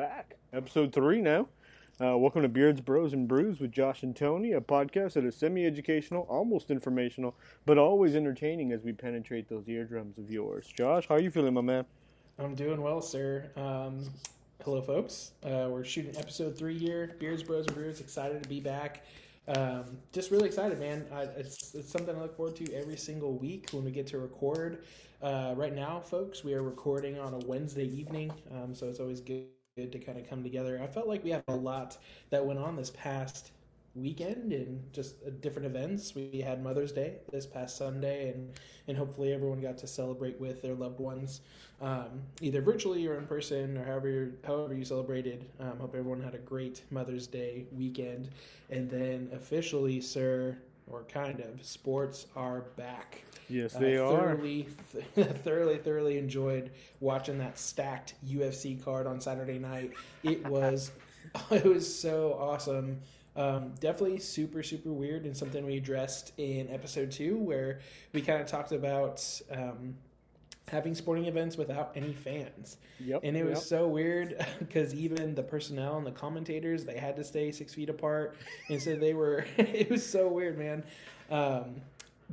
back. Episode three now. Uh, welcome to Beards, Bros, and Brews with Josh and Tony, a podcast that is semi educational, almost informational, but always entertaining as we penetrate those eardrums of yours. Josh, how are you feeling, my man? I'm doing well, sir. Um, hello, folks. Uh, we're shooting episode three here. Beards, Bros, and Brews. Excited to be back. Um, just really excited, man. I, it's, it's something I look forward to every single week when we get to record. Uh, right now, folks, we are recording on a Wednesday evening, um, so it's always good, to kind of come together. I felt like we had a lot that went on this past weekend and just uh, different events. We had Mother's Day this past Sunday, and and hopefully everyone got to celebrate with their loved ones, um, either virtually or in person, or however however you celebrated. Um, hope everyone had a great Mother's Day weekend, and then officially, sir, or kind of, sports are back. Yes, they uh, are. Thoroughly, thoroughly, thoroughly enjoyed watching that stacked UFC card on Saturday night. It was, it was so awesome. Um, definitely super, super weird and something we addressed in episode two, where we kind of talked about um, having sporting events without any fans. Yep, and it was yep. so weird because even the personnel and the commentators, they had to stay six feet apart. And so they were, it was so weird, man. Um,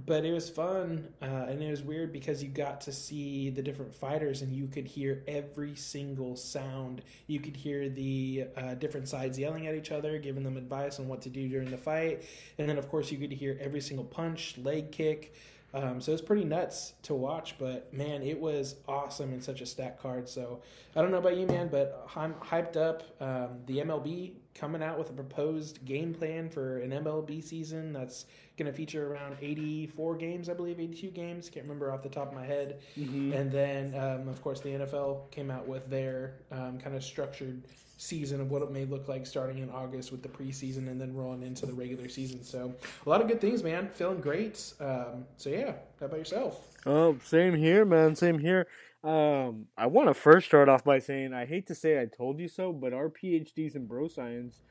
but it was fun uh, and it was weird because you got to see the different fighters and you could hear every single sound you could hear the uh, different sides yelling at each other giving them advice on what to do during the fight and then of course you could hear every single punch leg kick um, so it's pretty nuts to watch, but man, it was awesome in such a stack card. So I don't know about you, man, but I'm hyped up. Um, the MLB coming out with a proposed game plan for an MLB season that's going to feature around 84 games, I believe, 82 games. Can't remember off the top of my head. Mm-hmm. And then, um, of course, the NFL came out with their um, kind of structured season of what it may look like starting in August with the preseason and then rolling into the regular season. So a lot of good things, man. Feeling great. Um, so yeah, how about yourself? Oh, same here, man. Same here. Um, I want to first start off by saying I hate to say I told you so, but our PhDs in bro science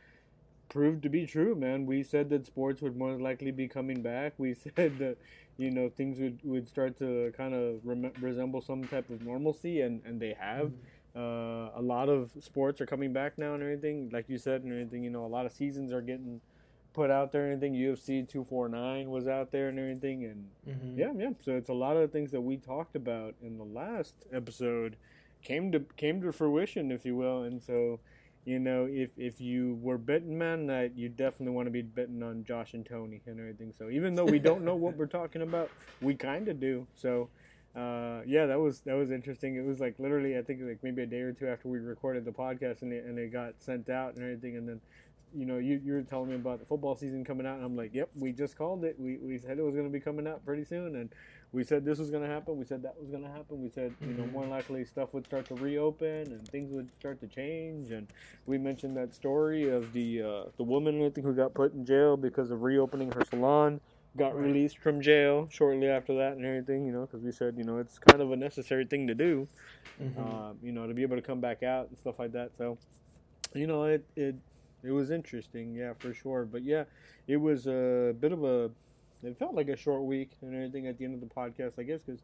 proved to be true, man. We said that sports would more likely be coming back. We said that you know things would would start to kind of rem- resemble some type of normalcy, and and they have. Mm-hmm. Uh, a lot of sports are coming back now and everything, like you said, and everything. You know, a lot of seasons are getting put out there and everything. UFC 249 was out there and everything. And mm-hmm. yeah, yeah. So it's a lot of things that we talked about in the last episode came to came to fruition, if you will. And so, you know, if if you were betting man, that you definitely want to be betting on Josh and Tony and everything. So even though we don't know what we're talking about, we kind of do. So. Uh, yeah, that was that was interesting. It was like literally, I think like maybe a day or two after we recorded the podcast, and it, and it got sent out and everything, and then you know, you, you were telling me about the football season coming out, and I'm like, yep, we just called it. We, we said it was going to be coming out pretty soon, and we said this was going to happen. We said that was going to happen. We said, you know, mm-hmm. more likely stuff would start to reopen and things would start to change. And we mentioned that story of the uh, the woman I think who got put in jail because of reopening her salon. Got right. released from jail shortly after that and everything, you know, because we said, you know, it's kind of a necessary thing to do, mm-hmm. uh, you know, to be able to come back out and stuff like that. So, you know, it, it it was interesting, yeah, for sure. But yeah, it was a bit of a. It felt like a short week and everything at the end of the podcast, I guess, because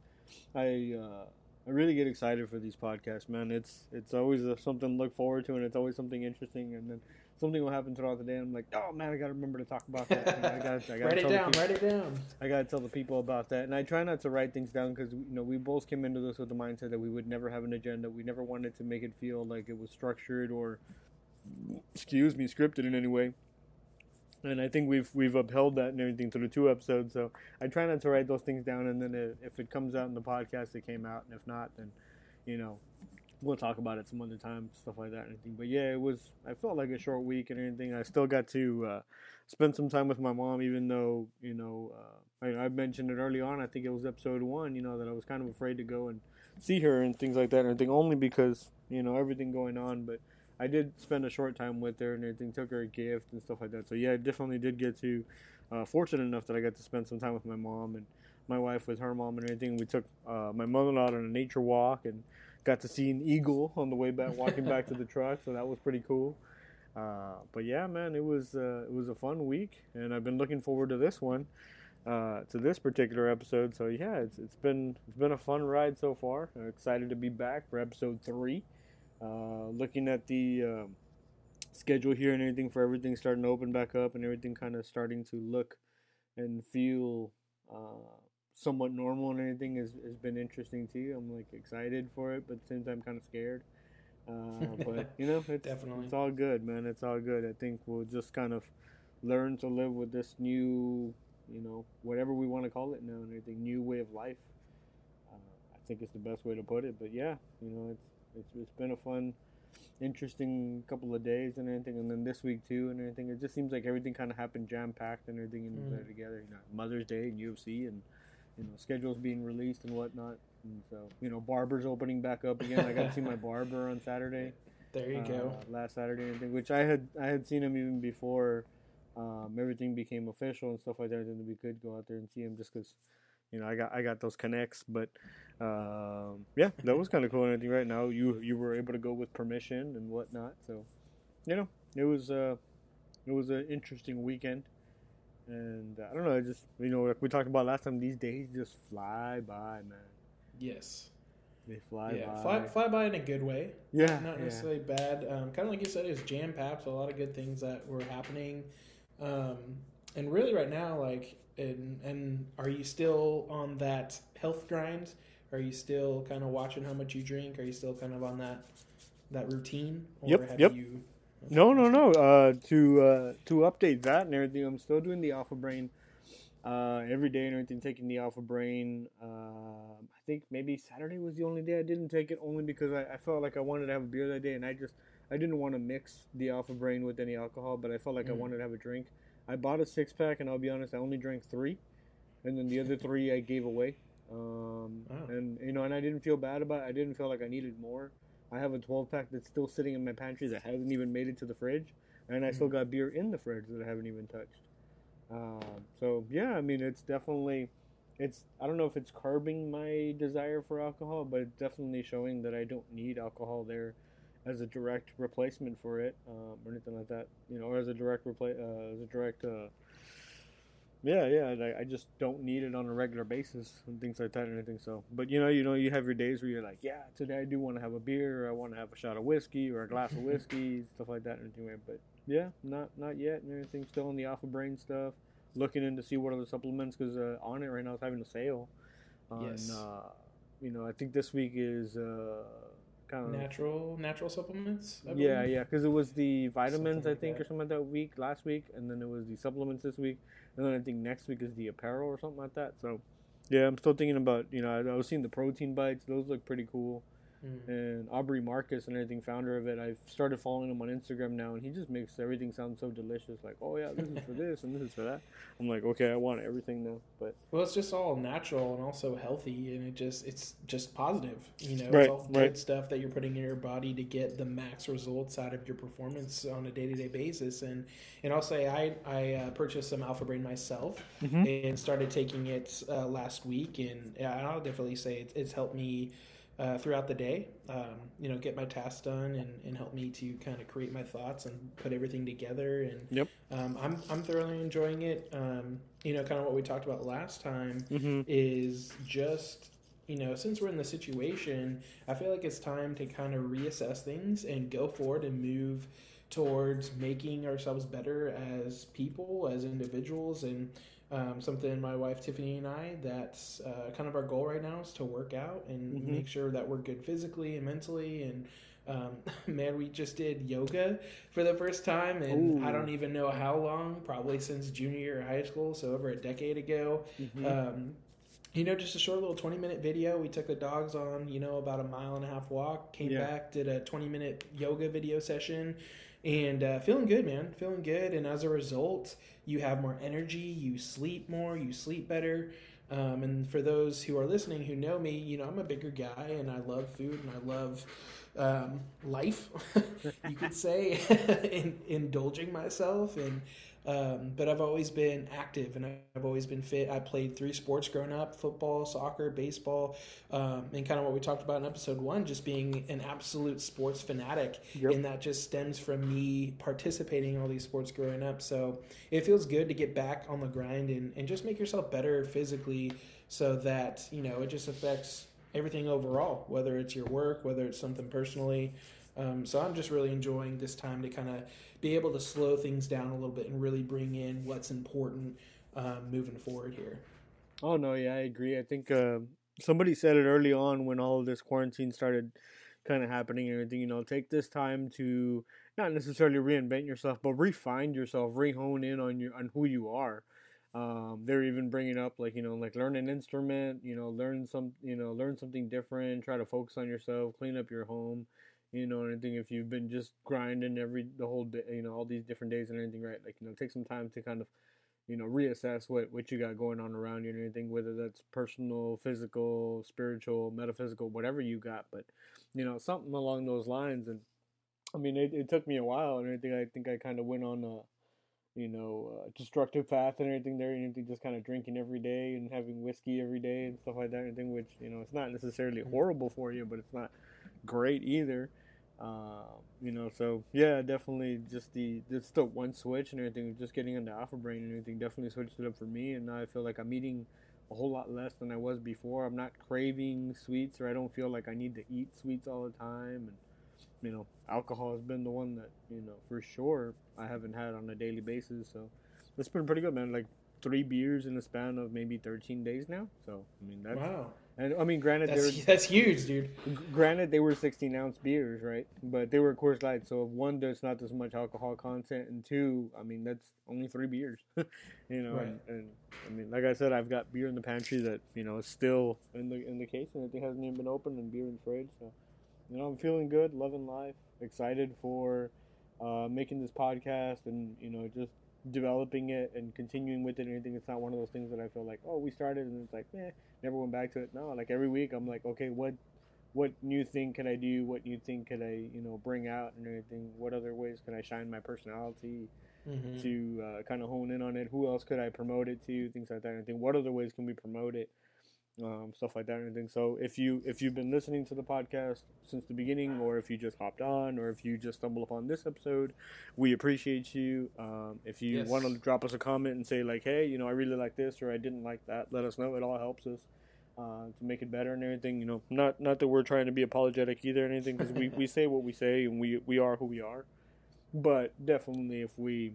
I uh, I really get excited for these podcasts, man. It's it's always a, something to look forward to, and it's always something interesting, and then something will happen throughout the day. And I'm like, oh man, I gotta remember to talk about that. You know, I gotta, I gotta write it down. People, write it down. I gotta tell the people about that, and I try not to write things down because you know we both came into this with the mindset that we would never have an agenda. We never wanted to make it feel like it was structured or excuse me, scripted in any way. And I think we've we've upheld that and everything through the two episodes. So I try not to write those things down, and then if it comes out in the podcast, it came out, and if not, then you know we'll talk about it some other time, stuff like that, anything. But yeah, it was. I felt like a short week and everything. I still got to uh, spend some time with my mom, even though you know uh, I, I mentioned it early on. I think it was episode one. You know that I was kind of afraid to go and see her and things like that and everything, only because you know everything going on, but I did spend a short time with her and everything. Took her a gift and stuff like that. So yeah, I definitely did get to. Uh, fortunate enough that I got to spend some time with my mom and my wife with her mom and everything. We took uh, my mother-in-law on a nature walk and got to see an eagle on the way back, walking back to the truck. So that was pretty cool. Uh, but yeah, man, it was uh, it was a fun week, and I've been looking forward to this one, uh, to this particular episode. So yeah, it's it's been it's been a fun ride so far. I'm excited to be back for episode three. Uh, looking at the um schedule here and everything for everything starting to open back up and everything kind of starting to look and feel uh, somewhat normal and anything has, has been interesting too. I'm like excited for it, but at the same time kind of scared. Uh, but you know, it's Definitely. it's all good, man. It's all good. I think we'll just kind of learn to live with this new, you know, whatever we want to call it now and everything, new way of life. Uh, I think it's the best way to put it. But yeah, you know, it's it's it's been a fun, interesting couple of days and everything, and then this week too and everything. It just seems like everything kind of happened jam packed and everything in Mm. together. You know, Mother's Day and UFC and you know schedules being released and whatnot. And so you know, barbers opening back up again. I got to see my barber on Saturday There you go. uh, last Saturday and everything, which I had I had seen him even before um, everything became official and stuff like that. Then we could go out there and see him just because you know I got I got those connects. But um, yeah, that was kind of cool and everything. Right now, you you were able to go with permission and whatnot. So you know it was uh, it was an interesting weekend. And uh, I don't know, just you know, like we talked about last time, these days just fly by, man. Yes. They fly yeah. by. Fly, fly by in a good way. yeah, not yeah. necessarily bad. Um, kind of like you said, it's jam packed. A lot of good things that were happening, um, and really right now, like, and and are you still on that health grind? Are you still kind of watching how much you drink? Are you still kind of on that that routine? Or Yep, have yep. You, No, no, no. Uh, to uh, to update that and everything, I'm still doing the Alpha Brain uh, every day and everything. Taking the Alpha Brain. Uh, I think maybe Saturday was the only day I didn't take it, only because I, I felt like I wanted to have a beer that day, and I just I didn't want to mix the Alpha Brain with any alcohol, but I felt like I Mhm. wanted to have a drink. I bought a six pack, and I'll be honest, I only drank three, and then the other three I gave away. Um, Wow. And you know, and I didn't feel bad about it. I didn't feel like I needed more. I have a 12 pack that's still sitting in my pantry that hasn't even made it to the fridge, and I still got beer in the fridge that I haven't even touched. Um, so yeah, I mean, it's definitely, it's I don't know if it's curbing my desire for alcohol, but it's definitely showing that I don't need alcohol there as a direct replacement for it um, or anything like that. You know, or as a direct repla- uh, as a direct. Uh, yeah, yeah, and I, just don't need it on a regular basis and things like that and anything. So, but you know, you know, you have your days where you're like, yeah, today I do want to have a beer, or I want to have a shot of whiskey or a glass of whiskey, stuff like that. And anyway, but yeah, not not yet and everything. Still on the Alpha Brain stuff. Looking in to see what other supplements because uh, Onnit right now is having a sale. On, Yes. uh, you know, I think this week is uh, kind of natural natural supplements. Yeah, yeah, because it was the vitamins, Something I think, that. or something like that week last week, and then it was the supplements this week, and then I think next week is the apparel or something like that. So, yeah, I'm still thinking about, you know, I, I was seeing the protein bites; those look pretty cool. Mm. And Aubrey Marcus and everything, founder of it, I've started following him on Instagram now, and he just makes everything sound so delicious. Like, oh yeah, this is for this and this is for that. I'm like, okay, I want everything now, but Well, it's just all natural and also healthy, and it just it's just positive. You know, Right, it's all right. good stuff that you're putting in your body to get the max results out of your performance on a day to day basis. And and I'll say I I uh, purchased some Alpha Brain myself Mhm. and started taking it uh, last week, and yeah, I'll definitely say it's, it's helped me. Uh, throughout the day, um, you know, get my tasks done and, and help me to kind of create my thoughts and put everything together. And Yep. um, I'm I'm thoroughly enjoying it. Um, you know, kind of what we talked about last time hmm is just you know since we're in the situation i feel like it's time to kind of reassess things and go forward and move towards making ourselves better as people as individuals and um, something my wife tiffany and i that's uh, kind of our goal right now is to work out and Mhm. make sure that we're good physically and mentally and um, man we just did yoga for the first time and i don't even know how long probably since junior year of high school so over a decade ago hmm um, you know, just a short little 20 minute video. We took the dogs on, you know, about a mile and a half walk, came Yeah. back, did a 20 minute yoga video session, and uh, feeling good, man. Feeling good. And as a result, you have more energy, you sleep more, you sleep better. Um, and for those who are listening who know me, you know, I'm a bigger guy and I love food and I love um, life, you could say, in, indulging myself. And um, but I've always been active and I've always been fit. I played three sports growing up football, soccer, baseball, um, and kind of what we talked about in episode one, just being an absolute sports fanatic. Yep. And that just stems from me participating in all these sports growing up. So it feels good to get back on the grind and, and just make yourself better physically so that, you know, it just affects everything overall, whether it's your work, whether it's something personally. Um, so I'm just really enjoying this time to kind of be able to slow things down a little bit and really bring in what's important um, moving forward here. Oh no, yeah, I agree. I think uh, somebody said it early on when all of this quarantine started kind of happening and everything. You know, take this time to not necessarily reinvent yourself, but refine yourself, rehone in on your on who you are. Um, they're even bringing up like you know like learn an instrument, you know, learn some you know learn something different, try to focus on yourself, clean up your home. You know, I if you've been just grinding every the whole day, you know, all these different days and anything, right? Like you know, take some time to kind of you know reassess what what you got going on around you and anything whether that's personal physical spiritual metaphysical whatever you got but you know something along those lines and i mean it, it took me a while and everything i think i kind of went on a you know, uh, destructive path and everything there, and anything just kind of drinking every day and having whiskey every day and stuff like that, and anything which, you know, it's not necessarily Mm-hmm. horrible for you, but it's not great either. Uh, you know, so yeah, definitely just the just the one switch and everything, just getting into Alpha Brain and everything definitely switched it up for me, and now I feel like I'm eating a whole lot less than I was before. I'm not craving sweets, or I don't feel like I need to eat sweets all the time, and you know, alcohol has been the one that you know for sure I haven't had on a daily basis. So it's been pretty good, man. Like three beers in the span of maybe 13 days now. So I mean that's Wow, and I mean granted that's they're that's huge, dude. granted they were 16 ounce beers, right? But they were Coors Light, so one there's not as much alcohol content, and two, I mean that's only three beers, you know. Right. And, and I mean, like I said, I've got beer in the pantry that you know is still in the in the case, and it hasn't even been opened, and beer in the fridge. So you know, I'm feeling good, loving life, excited for uh, making this podcast, and you know, just developing it and continuing with it. And anything, it's not one of those things that I feel like, oh, we started, and it's like, eh, never went back to it. No, like every week, I'm like, okay, what what new thing can I do? What new thing could I, you know, bring out and everything? What other ways can I shine my personality hmm to uh, kind of hone in on it? Who else could I promote it to? Things like that. And think, what other ways can we promote it? Um, stuff like that and everything. So if you if you've been listening to the podcast since the beginning, or if you just hopped on, or if you just stumbled upon this episode, we appreciate you. Um, if you Yes. want to drop us a comment and say like, hey, you know, I really like this or I didn't like that, let us know. It all helps us uh, to make it better and everything. You know, not not that we're trying to be apologetic either or anything, because we, we say what we say and we we are who we are. But definitely, if we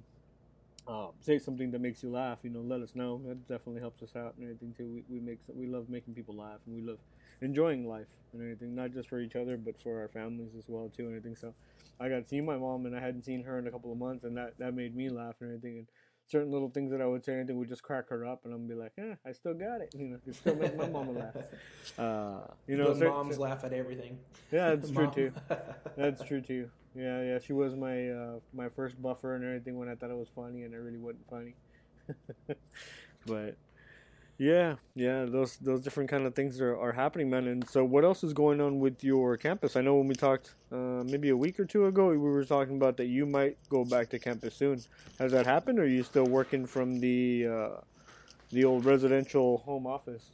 um, say something that makes you laugh, you know, let us know. That definitely helps us out and everything too. We we make we love making people laugh and we love enjoying life and everything, not just for each other but for our families as well too and everything. So I got to see my mom and I hadn't seen her in a couple of months and that that made me laugh and everything. And certain little things that I would say anything would just crack her up and I'm be like, eh, I still got it. You know, it still make my mama laugh. Uh, you know, the cer- moms laugh at everything. yeah, that's true too. That's true too. Yeah, yeah. She was my uh, my first buffer and everything when I thought it was funny and it really wasn't funny. but yeah, yeah, those those different kind of things are, are happening, man. And so, what else is going on with your campus? I know when we talked uh, maybe a week or two ago, we were talking about that you might go back to campus soon. Has that happened, or are you still working from the uh, the old residential home office?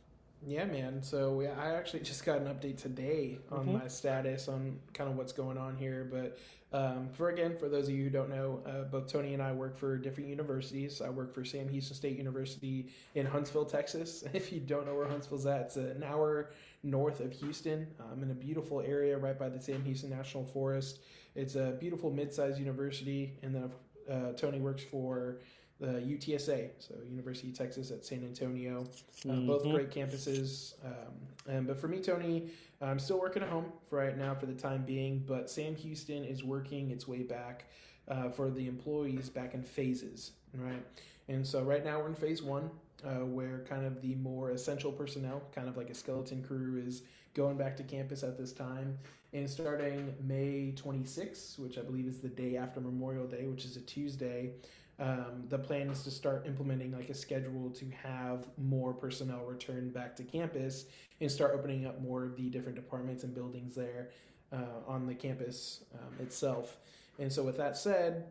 Yeah, man. So we, I actually just got an update today on Mhm. my status on kind of what's going on here. But um, for again, for those of you who don't know, uh, both Tony and I work for different universities. I work for Sam Houston State University in Huntsville, Texas. If you don't know where Huntsville's at, it's an hour north of Houston. I'm in a beautiful area right by the Sam Houston National Forest. It's a beautiful mid-sized university, and then uh, Tony works for the UTSA, so University of Texas at San Antonio. Uh, both Mhm. great campuses. Um, and, but for me, Tony, I'm still working at home for right now for the time being. But Sam Houston is working its way back uh, for the employees back in phases, right? And so right now we're in phase one, uh, where kind of the more essential personnel, kind of like a skeleton crew, is going back to campus at this time. And starting May 26th, which I believe is the day after Memorial Day, which is a Tuesday, um, the plan is to start implementing like a schedule to have more personnel return back to campus and start opening up more of the different departments and buildings there uh, on the campus um, itself. And so, with that said,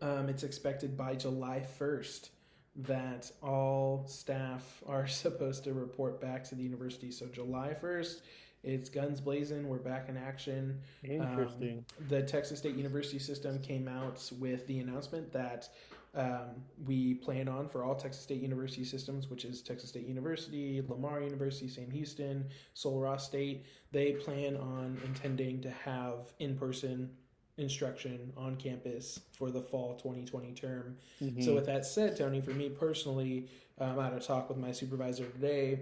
um, it's expected by July 1st that all staff are supposed to report back to the university. So, July 1st, it's guns blazing. We're back in action. Interesting. The Texas State University system came out with the announcement that Um, we plan on for all Texas State University systems, which is Texas State University, Lamar University, Sam Houston, Sul Ross State. They plan on intending to have in person instruction on campus for the fall 2020 term. Mm-hmm. So, with that said, Tony, for me personally, um, I had a talk with my supervisor today,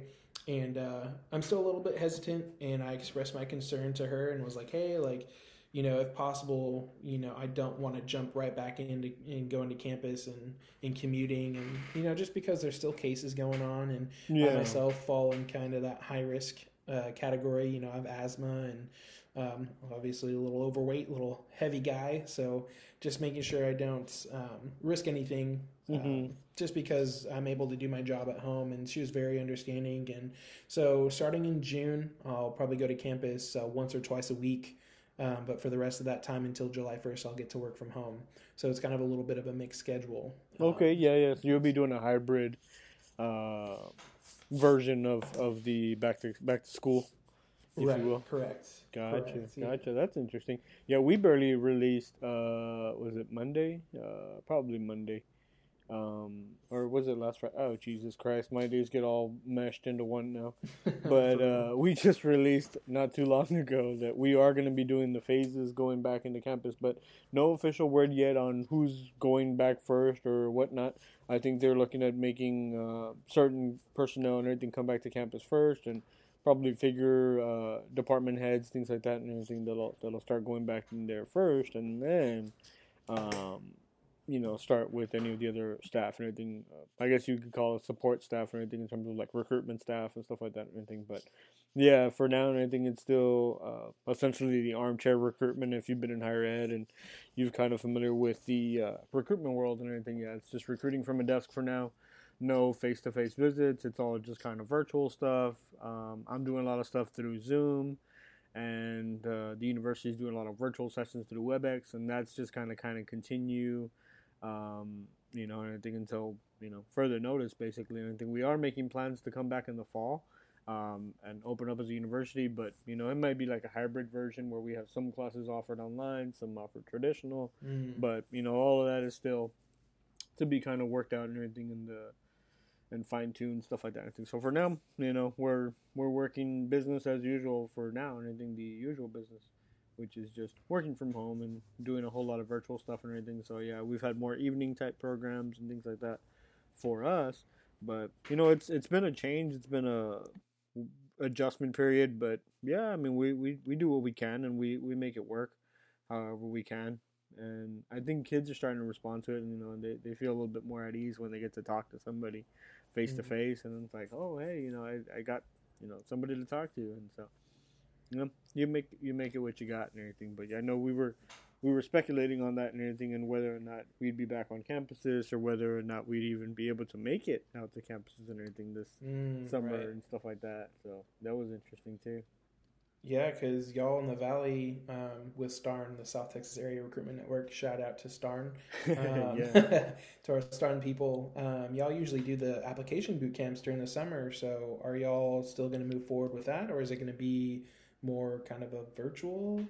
and uh, I'm still a little bit hesitant. And I expressed my concern to her and was like, "Hey, like, you know, if possible, you know, I don't want to jump right back into and go into campus and and commuting, and you know, just because there's still cases going on, and I myself fall in kind of that high risk uh, category. You know, I have asthma and um, obviously a little overweight, little heavy guy. So just making sure I don't um, risk anything. Um, Mhm. just because I'm able to do my job at home, and she was very understanding. And so, starting in June, I'll probably go to campus uh, once or twice a week. Um, but for the rest of that time until July 1st, I'll get to work from home. So it's kind of a little bit of a mixed schedule. Um, Okay, yeah, yeah. So you'll be doing a hybrid uh, version of, of the back to back to school, if right, you will. correct. Gotcha, Correct, yeah. gotcha. That's interesting. Yeah, we barely released. Uh, was it Monday? Uh, probably Monday. Um, or was it last Friday? Oh, Jesus Christ! My days get all meshed into one now. But uh, we just released not too long ago that we are going to be doing the phases going back into campus, but no official word yet on who's going back first or whatnot. I think they're looking at making uh, certain personnel and everything come back to campus first, and probably figure uh, department heads, things like that, and everything that'll that'll start going back in there first, and then. Um, you know, start with any of the other staff and everything. Uh, I guess you could call it support staff or anything in terms of like recruitment staff and stuff like that and anything. But yeah, for now, I think it's still uh, essentially the armchair recruitment. If you've been in higher ed and you're kind of familiar with the uh, recruitment world and everything, yeah, it's just recruiting from a desk for now. No face to face visits. It's all just kind of virtual stuff. Um, I'm doing a lot of stuff through Zoom and uh, the university is doing a lot of virtual sessions through WebEx, and that's just kind of kind of continue um, you know, and I think until you know further notice, basically, and I think we are making plans to come back in the fall um, and open up as a university. But you know, it might be like a hybrid version where we have some classes offered online, some offered traditional. Mm. But you know, all of that is still to be kind of worked out and everything, in the and fine tuned stuff like that. I think so. For now, you know, we're we're working business as usual for now, and I think the usual business which is just working from home and doing a whole lot of virtual stuff and everything. So yeah, we've had more evening type programs and things like that for us. But you know, it's it's been a change. It's been a adjustment period. But yeah, I mean, we, we, we do what we can and we, we make it work however we can. And I think kids are starting to respond to it, and you know, they, they feel a little bit more at ease when they get to talk to somebody face to Mhm. face, and it's like, oh, hey, you know, I, I got you know somebody to talk to, and so you know, you make you make it what you got and everything. But yeah, I know we were we were speculating on that and everything, and whether or not we'd be back on campuses or whether or not we'd even be able to make it out to campuses and everything this Mm, summer right. and stuff like that. So that was interesting too. Yeah, because y'all in the Valley um, with Starn, the South Texas Area Recruitment Network, shout out to Starn, um, to our Starn people. Um, y'all usually do the application boot camps during the summer. So are y'all still going to move forward with that, or is it going to be more kind of a virtual?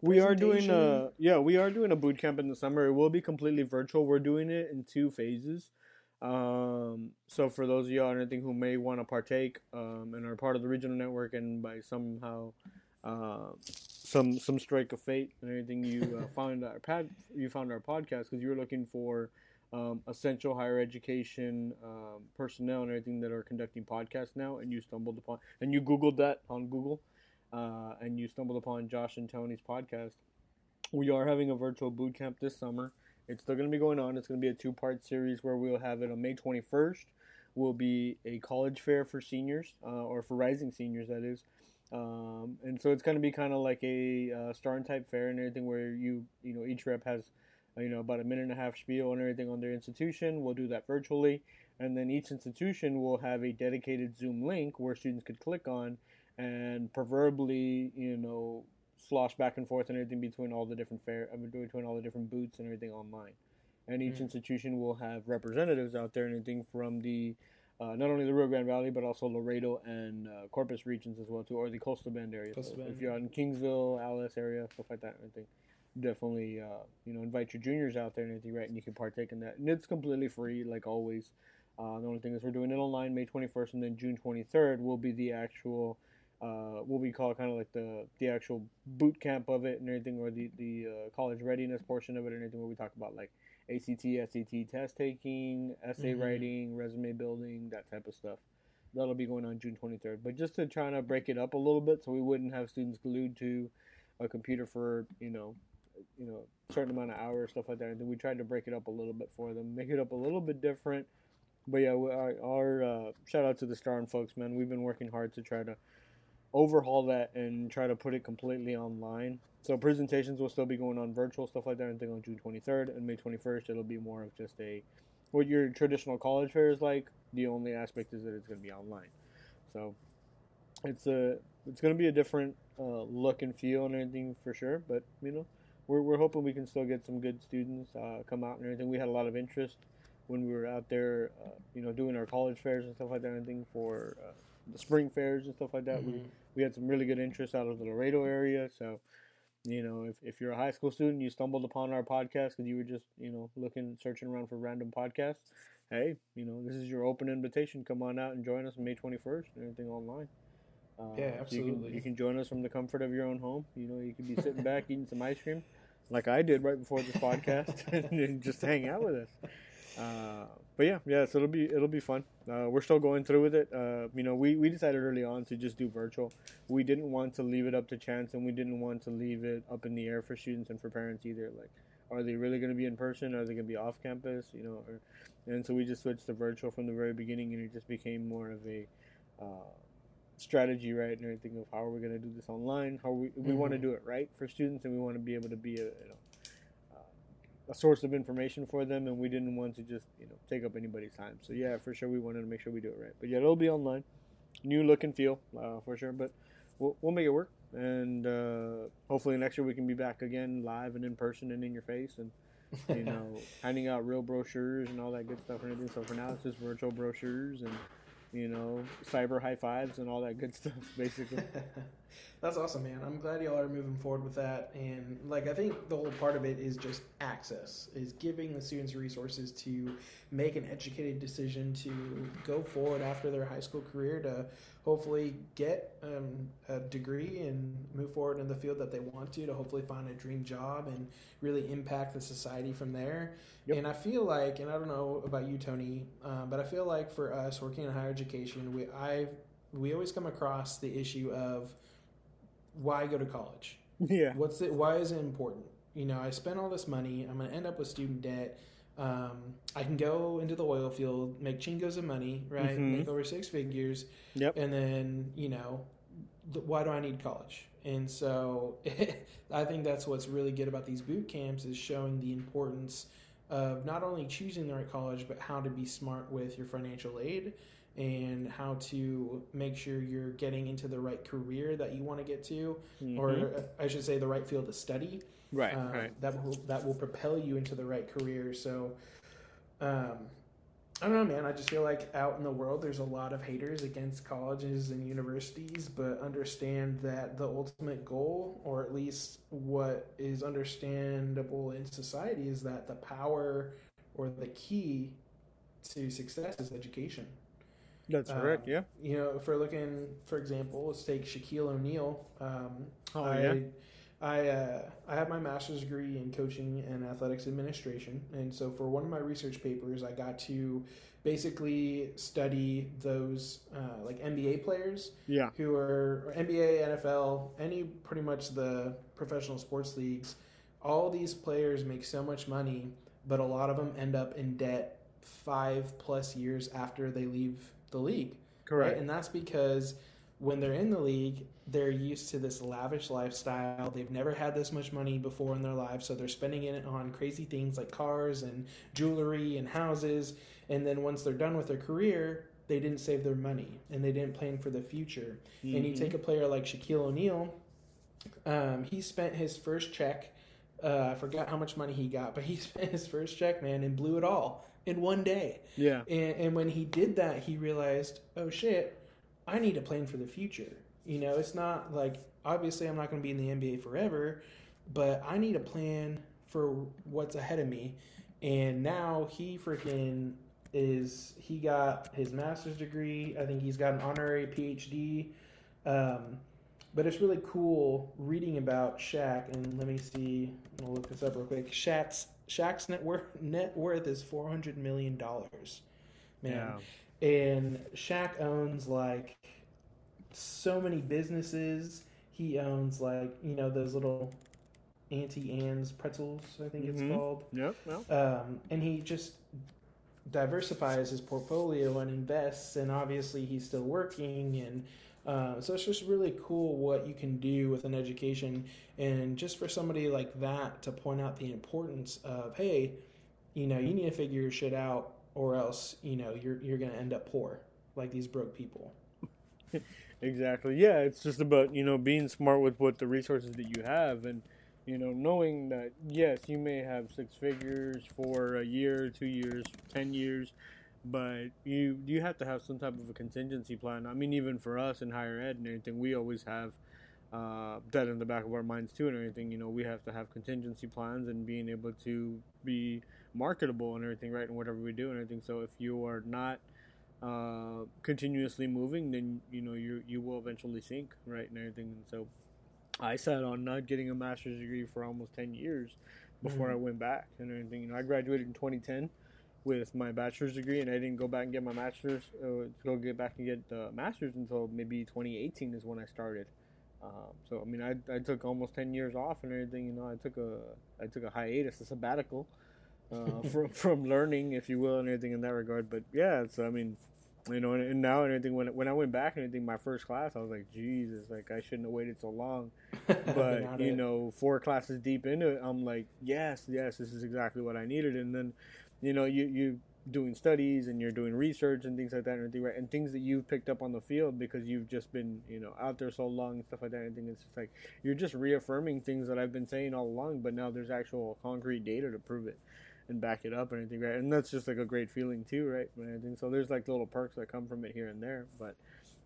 We are doing a yeah, we are doing a boot camp in the summer. It will be completely virtual. We're doing it in two phases. Um, so for those of y'all and anything who may want to partake um, and are part of the regional network, and by somehow uh, some some strike of fate and everything, you uh, found our pad, you found our podcast because you were looking for um, essential higher education um, personnel and everything that are conducting podcasts now, and you stumbled upon and you googled that on Google uh, and you stumbled upon Josh and Tony's podcast. We are having a virtual boot camp this summer. It's still going to be going on. It's going to be a two part series where we'll have it on May 21st. Will be a college fair for seniors, uh, or for rising seniors, that is. Um, and so it's going to be kind of like a uh, Starn type fair and everything, where you you know each rep has you know about a minute and a half spiel and everything on their institution. We'll do that virtually, and then each institution will have a dedicated Zoom link where students could click on and preferably you know slosh back and forth and everything between all the different fair mean, between all the different boots and everything online and each Mm. institution will have representatives out there and everything from the uh, not only the Rio Grande Valley but also Laredo and uh, Corpus regions as well too or the coastal bend area Coastal so Bend. if you're out in Kingsville Alice area stuff like that and everything definitely uh, you know invite your juniors out there and everything, right? And you can partake in that, and it's completely free, like always. Uh, the only thing is we're doing it online May 21st, and then June 23rd will be the actual uh, what we call kind of like the the actual boot camp of it and everything, or the the uh, college readiness portion of it and everything, where we talk about like ACT, SAT test taking, essay Mhm. writing, resume building, that type of stuff. That'll be going on June 23rd. But just to try to break it up a little bit, so we wouldn't have students glued to a computer for you know, you know, a certain amount of hours, stuff like that. And then we tried to break it up a little bit for them, make it up a little bit different. But yeah, our, our uh, shout out to the Starn folks, man. We've been working hard to try to overhaul that and try to put it completely online. So presentations will still be going on virtual stuff like that. I think on June 23rd and May 21st, it'll be more of just a what your traditional college fair is like. The only aspect is that it's going to be online. So it's a it's going to be a different uh, look and feel and everything for sure. But you know, we're we're hoping we can still get some good students uh, come out and everything. We had a lot of interest when we were out there, uh, you know, doing our college fairs and stuff like that. and everything for uh, the spring fairs and stuff like that. We Mhm. We had some really good interest out of the Laredo area. So, you know, if, if you're a high school student, you stumbled upon our podcast because you were just, you know, looking, searching around for random podcasts. Hey, you know, this is your open invitation. Come on out and join us on May 21st and everything online. Uh, Yeah, so you can, absolutely. you can join us from the comfort of your own home. You know, you can be sitting back eating some ice cream, like I did right before this podcast, and just hang out with us. Uh, but yeah, yeah, so it'll be it'll be fun. Uh, we're still going through with it. Uh, you know, we, we decided early on to just do virtual. We didn't want to leave it up to chance, and we didn't want to leave it up in the air for students and for parents either. Like, are they really going to be in person? Are they going to be off campus? You know, or, and so we just switched to virtual from the very beginning, and it just became more of a uh, strategy, right, and everything of how are we going to do this online? How we we want to do it right for students, and we want to be able to be a you know a source of information for them, and we didn't want to just you know take up anybody's time. So yeah, for sure, we wanted to make sure we do it right. But yeah, it'll be online, new look and feel uh, for sure. But we'll, we'll make it work, and uh, hopefully next year we can be back again live and in person and in your face, and you know handing out real brochures and all that good stuff and everything. So for now, it's just virtual brochures and you know cyber high fives and all that good stuff, basically. That's awesome, man. I'm glad y'all are moving forward with that. And like, I think the whole part of it is just access, is giving the students resources to make an educated decision to go forward after their high school career to hopefully get um, a degree and move forward in the field that they want to, to hopefully find a dream job and really impact the society from there. Yep. And I feel like, and I don't know about you, Tony, um, but I feel like for us working in higher education, we I we always come across the issue of why go to college? yeah. What's it? Why is it important? You know, I spent all this money. I'm going to end up with student debt. Um, I can go into the oil field, make chingos of money, right? Mhm. Make over six figures, Yep. and then you know, th- why do I need college? And so, I think that's what's really good about these boot camps is showing the importance of not only choosing the right college, but how to be smart with your financial aid and how to make sure you're getting into the right career that you want to get to, Mhm. or uh, I should say, the right field to study. right, um, right. That will that will propel you into the right career. So, um, I don't know, man. I just feel like out in the world, there's a lot of haters against colleges and universities, but understand that the ultimate goal, or at least what is understandable in society, is that the power or the key to success is education. That's um, correct. Yeah. You know, if we're looking, for example, let's take Shaquille O'Neal. Um, Oh I, yeah. I uh, I have my master's degree in coaching and athletics administration, and so for one of my research papers, I got to basically study those uh, like NBA players Yeah. who are NBA, NFL, any pretty much the professional sports leagues. All these players make so much money, but a lot of them end up in debt five plus years after they leave the league. Correct. Right? And that's because when they're in the league, they're used to this lavish lifestyle. They've never had this much money before in their lives, so they're spending it on crazy things like cars and jewelry and houses. And then once they're done with their career, they didn't save their money and they didn't plan for the future. And you Mhm. take a player like Shaquille O'Neal, um, he spent his first check. Uh, I forgot how much money he got, but he spent his first check, man, and blew it all in one day. Yeah. And, and when he did that, he realized, oh shit, I need a plan for the future. You know, it's not like obviously I'm not going to be in the NBA forever, but I need a plan for what's ahead of me. And now he freaking is he got his master's degree. I think he's got an honorary PhD. Um, but it's really cool reading about Shaq. And let me see. I'll look this up real quick. Shaq's Shaq's net worth net worth is four hundred million dollars. Man, yeah. and Shaq owns like so many businesses. He owns like you know those little Auntie Anne's pretzels, I think mm-hmm. it's called. Yep. yep. Um, and he just diversifies his portfolio and invests, and obviously he's still working, and uh, so it's just really cool what you can do with an education, and just for somebody like that to point out the importance of, hey, you know, you need to figure your shit out, or else you know you're you're gonna end up poor, like these broke people. exactly. Yeah, it's just about you know being smart with what the resources that you have and you know, knowing that yes, you may have six figures for a year, two years, ten years, but you you have to have some type of a contingency plan. I mean, even for us in higher ed and everything, we always have uh, that in the back of our minds too, and everything. You know, we have to have contingency plans and being able to be marketable and everything, right? And whatever we do and everything. So if you are not uh, continuously moving, then you know you you will eventually sink, right? And everything. And so I sat on not getting a master's degree for almost 10 years before mm-hmm. I went back and everything. You know, I graduated in 2010 with my bachelor's degree, and I didn't go back and get my master's uh, to go get back and get the master's until maybe 2018 is when I started. Um, so I mean, I, I took almost 10 years off and everything. You know, I took a I took a hiatus, a sabbatical uh, from from learning, if you will, and everything in that regard. But yeah, so I mean, you know, and, and now and everything. When when I went back and everything, my first class, I was like, Jesus, like I shouldn't have waited so long. But you it. know, four classes deep into it, I'm like, yes, yes, this is exactly what I needed. And then, you know, you you doing studies and you're doing research and things like that and right? And things that you've picked up on the field because you've just been, you know, out there so long and stuff like that. And it's just like you're just reaffirming things that I've been saying all along, but now there's actual concrete data to prove it and back it up or anything, right? And that's just like a great feeling too, right? And I think so. There's like little perks that come from it here and there, but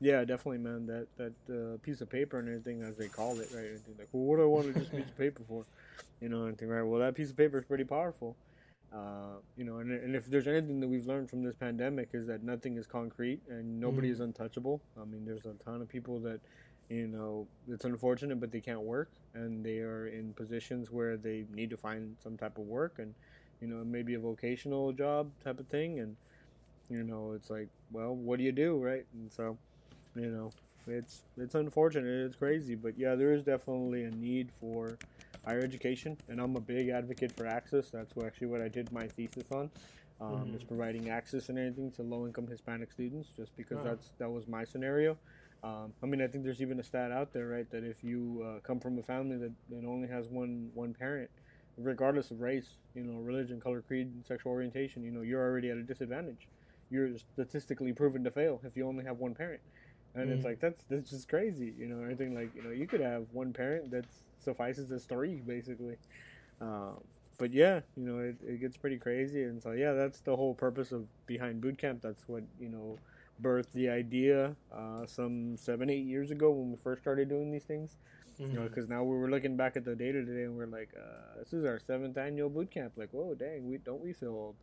yeah, definitely, man. That that uh, piece of paper and everything, as they call it, right? Anything like, well, what do I want to just piece of paper for? You know, anything, right? Well, that piece of paper is pretty powerful. Uh, you know, and, and if there's anything that we've learned from this pandemic is that nothing is concrete and nobody mm-hmm. is untouchable. I mean, there's a ton of people that, you know, it's unfortunate, but they can't work and they are in positions where they need to find some type of work and you know, maybe a vocational job type of thing. And, you know, it's like, well, what do you do, right? And so, you know, it's it's unfortunate, it's crazy, but yeah, there is definitely a need for higher education, and I'm a big advocate for access. That's what, actually what I did my thesis on. Um, mm-hmm. Is providing access and anything to low-income Hispanic students, just because oh. that's that was my scenario. Um, I mean, I think there's even a stat out there, right, that if you uh, come from a family that, that only has one one parent, regardless of race, you know, religion, color, creed, sexual orientation, you know, you're already at a disadvantage. You're statistically proven to fail if you only have one parent. And mm. it's like that's that's just crazy, you know. Anything like you know, you could have one parent that suffices as three, basically. Um, but yeah, you know, it, it gets pretty crazy, and so yeah, that's the whole purpose of behind boot camp. That's what you know birthed the idea uh, some seven, eight years ago when we first started doing these things. Mm-hmm. You know, because mm-hmm. now we were looking back at the data today and we're like, uh, this is our seventh annual boot camp. Like, whoa, dang, we don't we feel old?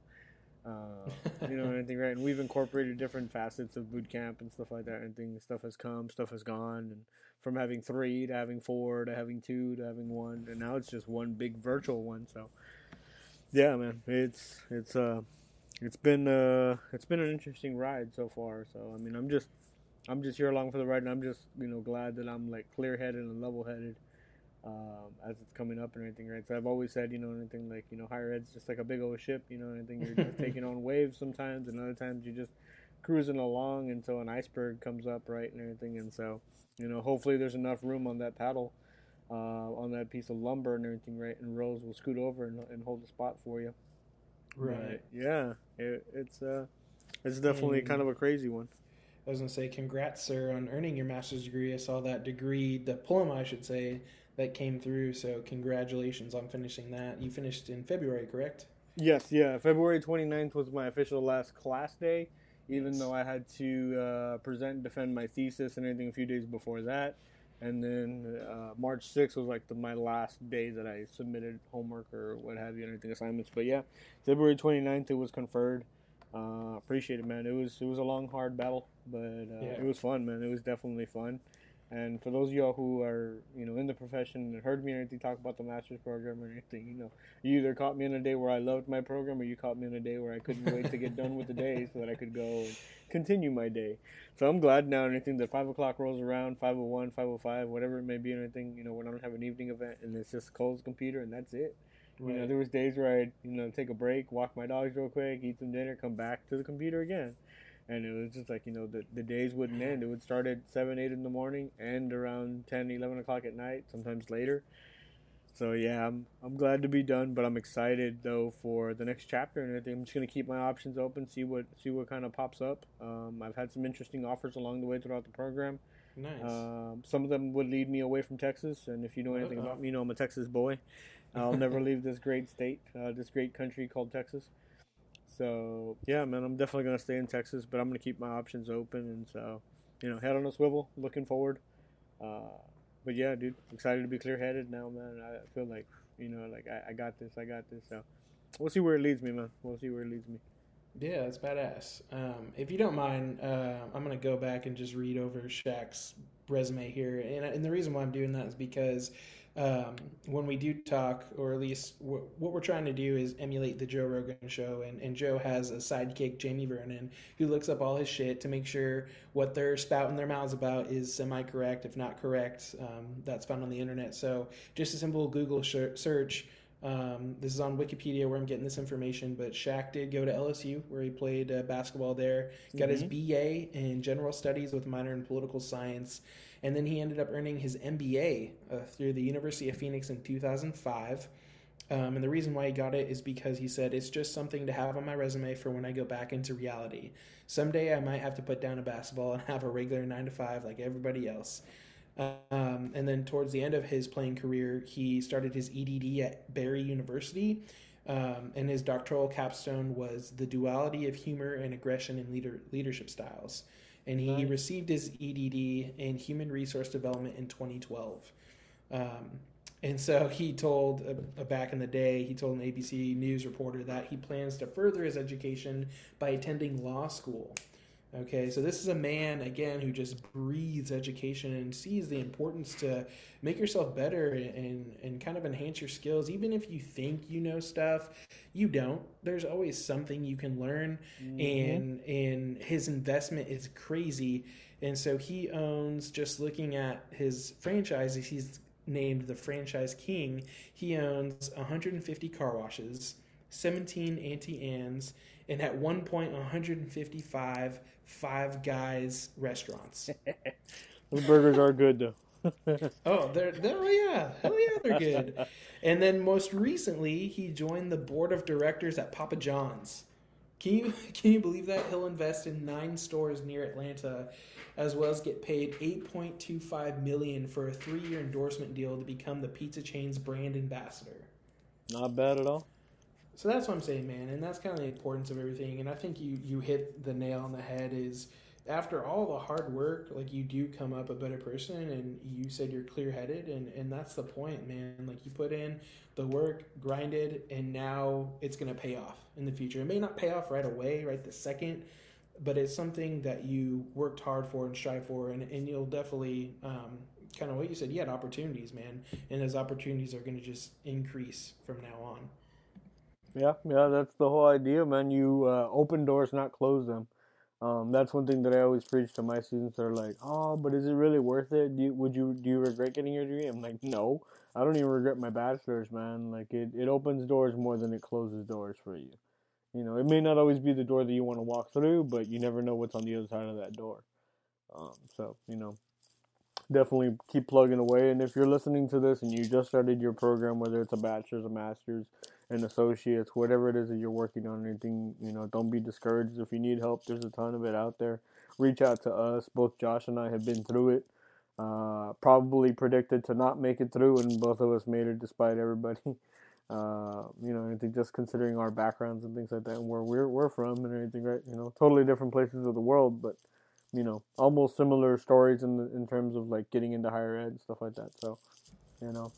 Uh, you know, anything right? And we've incorporated different facets of boot camp and stuff like that. And things, stuff has come, stuff has gone, and from having three to having four to having two to having one, and now it's just one big virtual one. So, yeah, man, it's it's uh, it's been uh, it's been an interesting ride so far. So, I mean, I'm just I'm just here along for the ride, and I'm just you know glad that I'm like clear headed and level headed um, as it's coming up and everything, right? So I've always said, you know, anything like you know higher ed's just like a big old ship, you know, anything you're just taking on waves sometimes, and other times you're just cruising along until an iceberg comes up, right, and everything, and so you know hopefully there's enough room on that paddle. Uh, on that piece of lumber and everything, right? And Rose will scoot over and, and hold the spot for you. Right. Yeah. It, it's uh, it's definitely and, kind of a crazy one. I was gonna say, congrats, sir, on earning your master's degree. I saw that degree The diploma, I should say, that came through. So congratulations on finishing that. You finished in February, correct? Yes, yeah. February 29th was my official last class day, even though I had to uh, present and defend my thesis and anything a few days before that. and then uh, March 6th was like the, my last day that I submitted homework or what have you, and anything assignments. But yeah, February 29th it was conferred. Uh, appreciate it, man. It was it was a long, hard battle, but uh, Yeah. it was fun, man. It was definitely fun. And for those of y'all who are you know in the profession and heard me or anything talk about the master's program or anything, you know, you either caught me in a day where I loved my program, or you caught me in a day where I couldn't wait to get done with the day so that I could go and continue my day. So I'm glad now. Anything that five o'clock rolls around, five o one, five o five, whatever it may be, or anything, you know, when I don't have an evening event and it's just Cole's computer and that's it. You know, there was days where I'd you know take a break, walk my dogs real quick, eat some dinner, come back to the computer again, and it was just like you know the the days wouldn't end. It would start at seven, eight in the morning, end around 10, 11 o'clock at night, sometimes later. So yeah, I'm I'm glad to be done, but I'm excited though for the next chapter and everything. I'm just gonna keep my options open, see what see what kind of pops up. Um, I've had some interesting offers along the way throughout the program. Nice. Um, some of them would lead me away from Texas, and if you know anything Uh-oh. about me, you know I'm a Texas boy. I'll never leave this great state, uh, this great country called Texas. So yeah, man, I'm definitely gonna stay in Texas, but I'm gonna keep my options open, and so you know, head on a swivel, looking forward. Uh, but yeah, dude, excited to be clear-headed now, man. I feel like you know, like I, I got this, I got this. So we'll see where it leads me, man. We'll see where it leads me. Yeah, that's badass. Um, if you don't mind, uh, I'm gonna go back and just read over Shaq's resume here, and, and the reason why I'm doing that is because um, when we do talk, or at least w- what we're trying to do is emulate the Joe Rogan show, and, and Joe has a sidekick, Jamie Vernon, who looks up all his shit to make sure what they're spouting their mouths about is semi-correct, if not correct. Um, that's found on the internet. So just a simple Google sh- search. Um, this is on Wikipedia where I'm getting this information, but Shaq did go to LSU where he played uh, basketball there. Got his BA in general studies with a minor in political science, and then he ended up earning his MBA uh, through the University of Phoenix in 2005. Um, and the reason why he got it is because he said it's just something to have on my resume for when I go back into reality. Someday I might have to put down a basketball and have a regular nine to five like everybody else. Um, and then towards the end of his playing career, he started his EDD at Barry University. Um, and his doctoral capstone was the duality of humor and aggression in leader, leadership styles. And he Nice. received his EDD in human resource development in 2012. Um, and so he told, uh, back in the day, he told an ABC News reporter that he plans to further his education by attending law school. Okay, so this is a man, again, who just breathes education and sees the importance to make yourself better and, and kind of enhance your skills. Even if you think you know stuff, you don't. There's always something you can learn, mm-hmm. and, and his investment is crazy. And so he owns, just looking at his franchises, he's named the franchise king. He owns 150 car washes, 17 Auntie Anne's, and at one point 155 Five Guys restaurants. Those burgers are good though. Oh, they're, they're oh yeah, hell yeah, they're good. And then most recently, he joined the board of directors at Papa John's. Can you can you believe that he'll invest in nine stores near Atlanta, as well as get paid 8.25 million for a three-year endorsement deal to become the pizza chain's brand ambassador. Not bad at all. So that's what I'm saying, man, and that's kind of the importance of everything. And I think you you hit the nail on the head. Is after all the hard work, like you do come up a better person, and you said you're clear headed, and and that's the point, man. Like you put in the work, grinded, and now it's gonna pay off in the future. It may not pay off right away, right the second, but it's something that you worked hard for and strive for, and and you'll definitely. Um, Kind of what you said, you had opportunities, man, and those opportunities are to just increase from now on. Yeah, yeah, that's the whole idea, man. You uh, open doors, not close them. Um, that's one thing that I always preach to my students. They're like, "Oh, but is it really worth it? Do you, would you do you regret getting your degree?" I'm like, "No, I don't even regret my bachelor's, man. Like it, it opens doors more than it closes doors for you. You know, it may not always be the door that you want to walk through, but you never know what's on the other side of that door. Um, so you know, definitely keep plugging away. And if you're listening to this and you just started your program, whether it's a bachelor's, a master's, an associate's, whatever it is that you're working on, anything, you know, don't be discouraged. If you need help, there's a ton of it out there. Reach out to us. Both Josh and I have been through it. Uh, probably predicted to not make it through, and both of us made it despite everybody. Uh, you know, anything just considering our backgrounds and things like that, and where we're we're from and everything, right? You know, totally different places of the world, but you know, almost similar stories in the, in terms of like getting into higher ed and stuff like that. So, you know,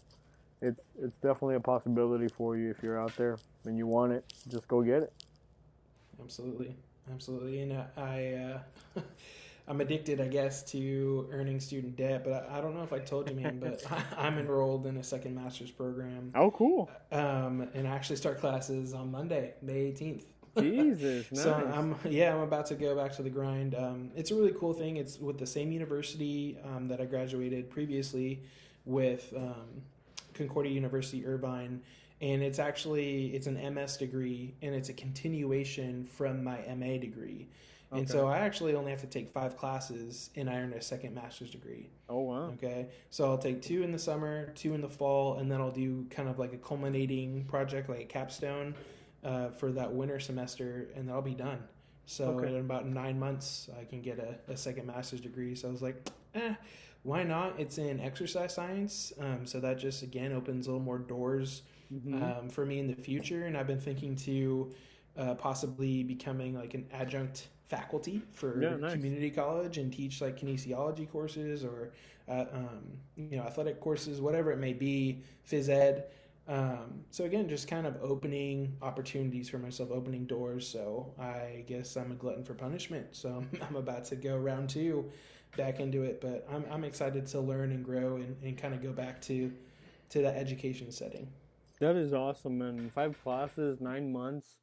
it's it's definitely a possibility for you if you're out there and you want it. Just go get it. Absolutely, absolutely. And I, uh, I'm addicted, I guess, to earning student debt. But I, I don't know if I told you, man, but I'm enrolled in a second master's program. Oh, cool. Um, and I actually start classes on Monday, May 18th. Jesus, nice. So I'm yeah, I'm about to go back to the grind. Um, it's a really cool thing. It's with the same university um, that I graduated previously with um, Concordia University Irvine, and it's actually it's an MS degree and it's a continuation from my MA degree. And so I actually only have to take five classes and I earn a second master's degree. Oh wow. Okay. So I'll take two in the summer, two in the fall, and then I'll do kind of like a culminating project, like a capstone uh, for that winter semester, and I'll be done. So Okay. in about nine months, I can get a, a second master's degree. So I was like, eh, why not? It's in exercise science. Um, so that just, again, opens a little more doors Mhm. um, for me in the future. And I've been thinking to uh, possibly becoming like an adjunct faculty for Yeah, nice. community college and teach like kinesiology courses or uh, um, you know athletic courses, whatever it may be, phys ed. Um, so again, just kind of opening opportunities for myself, opening doors. So I guess I'm a glutton for punishment. So I'm about to go round two back into it, but I'm, I'm excited to learn and grow and, and kind of go back to to that education setting. That is awesome, man. Five classes, nine months.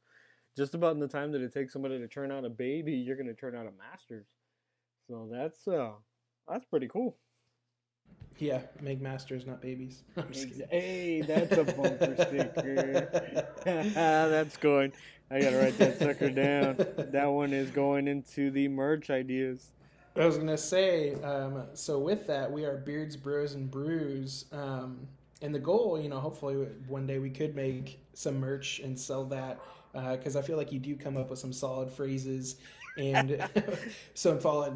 Just about in the time that it takes somebody to turn out a baby, you're gonna turn out a master's. So that's uh that's pretty cool. Yeah, make masters, not babies. Hey, that's a bumper sticker. that's going. I gotta write that sucker down. That one is going into the merch ideas. I was gonna say, um, so with that, we are Beards, Bros, and Brews, um, and the goal, you know, hopefully one day we could make some merch and sell that, because I feel like you do come up with some solid phrases and some solid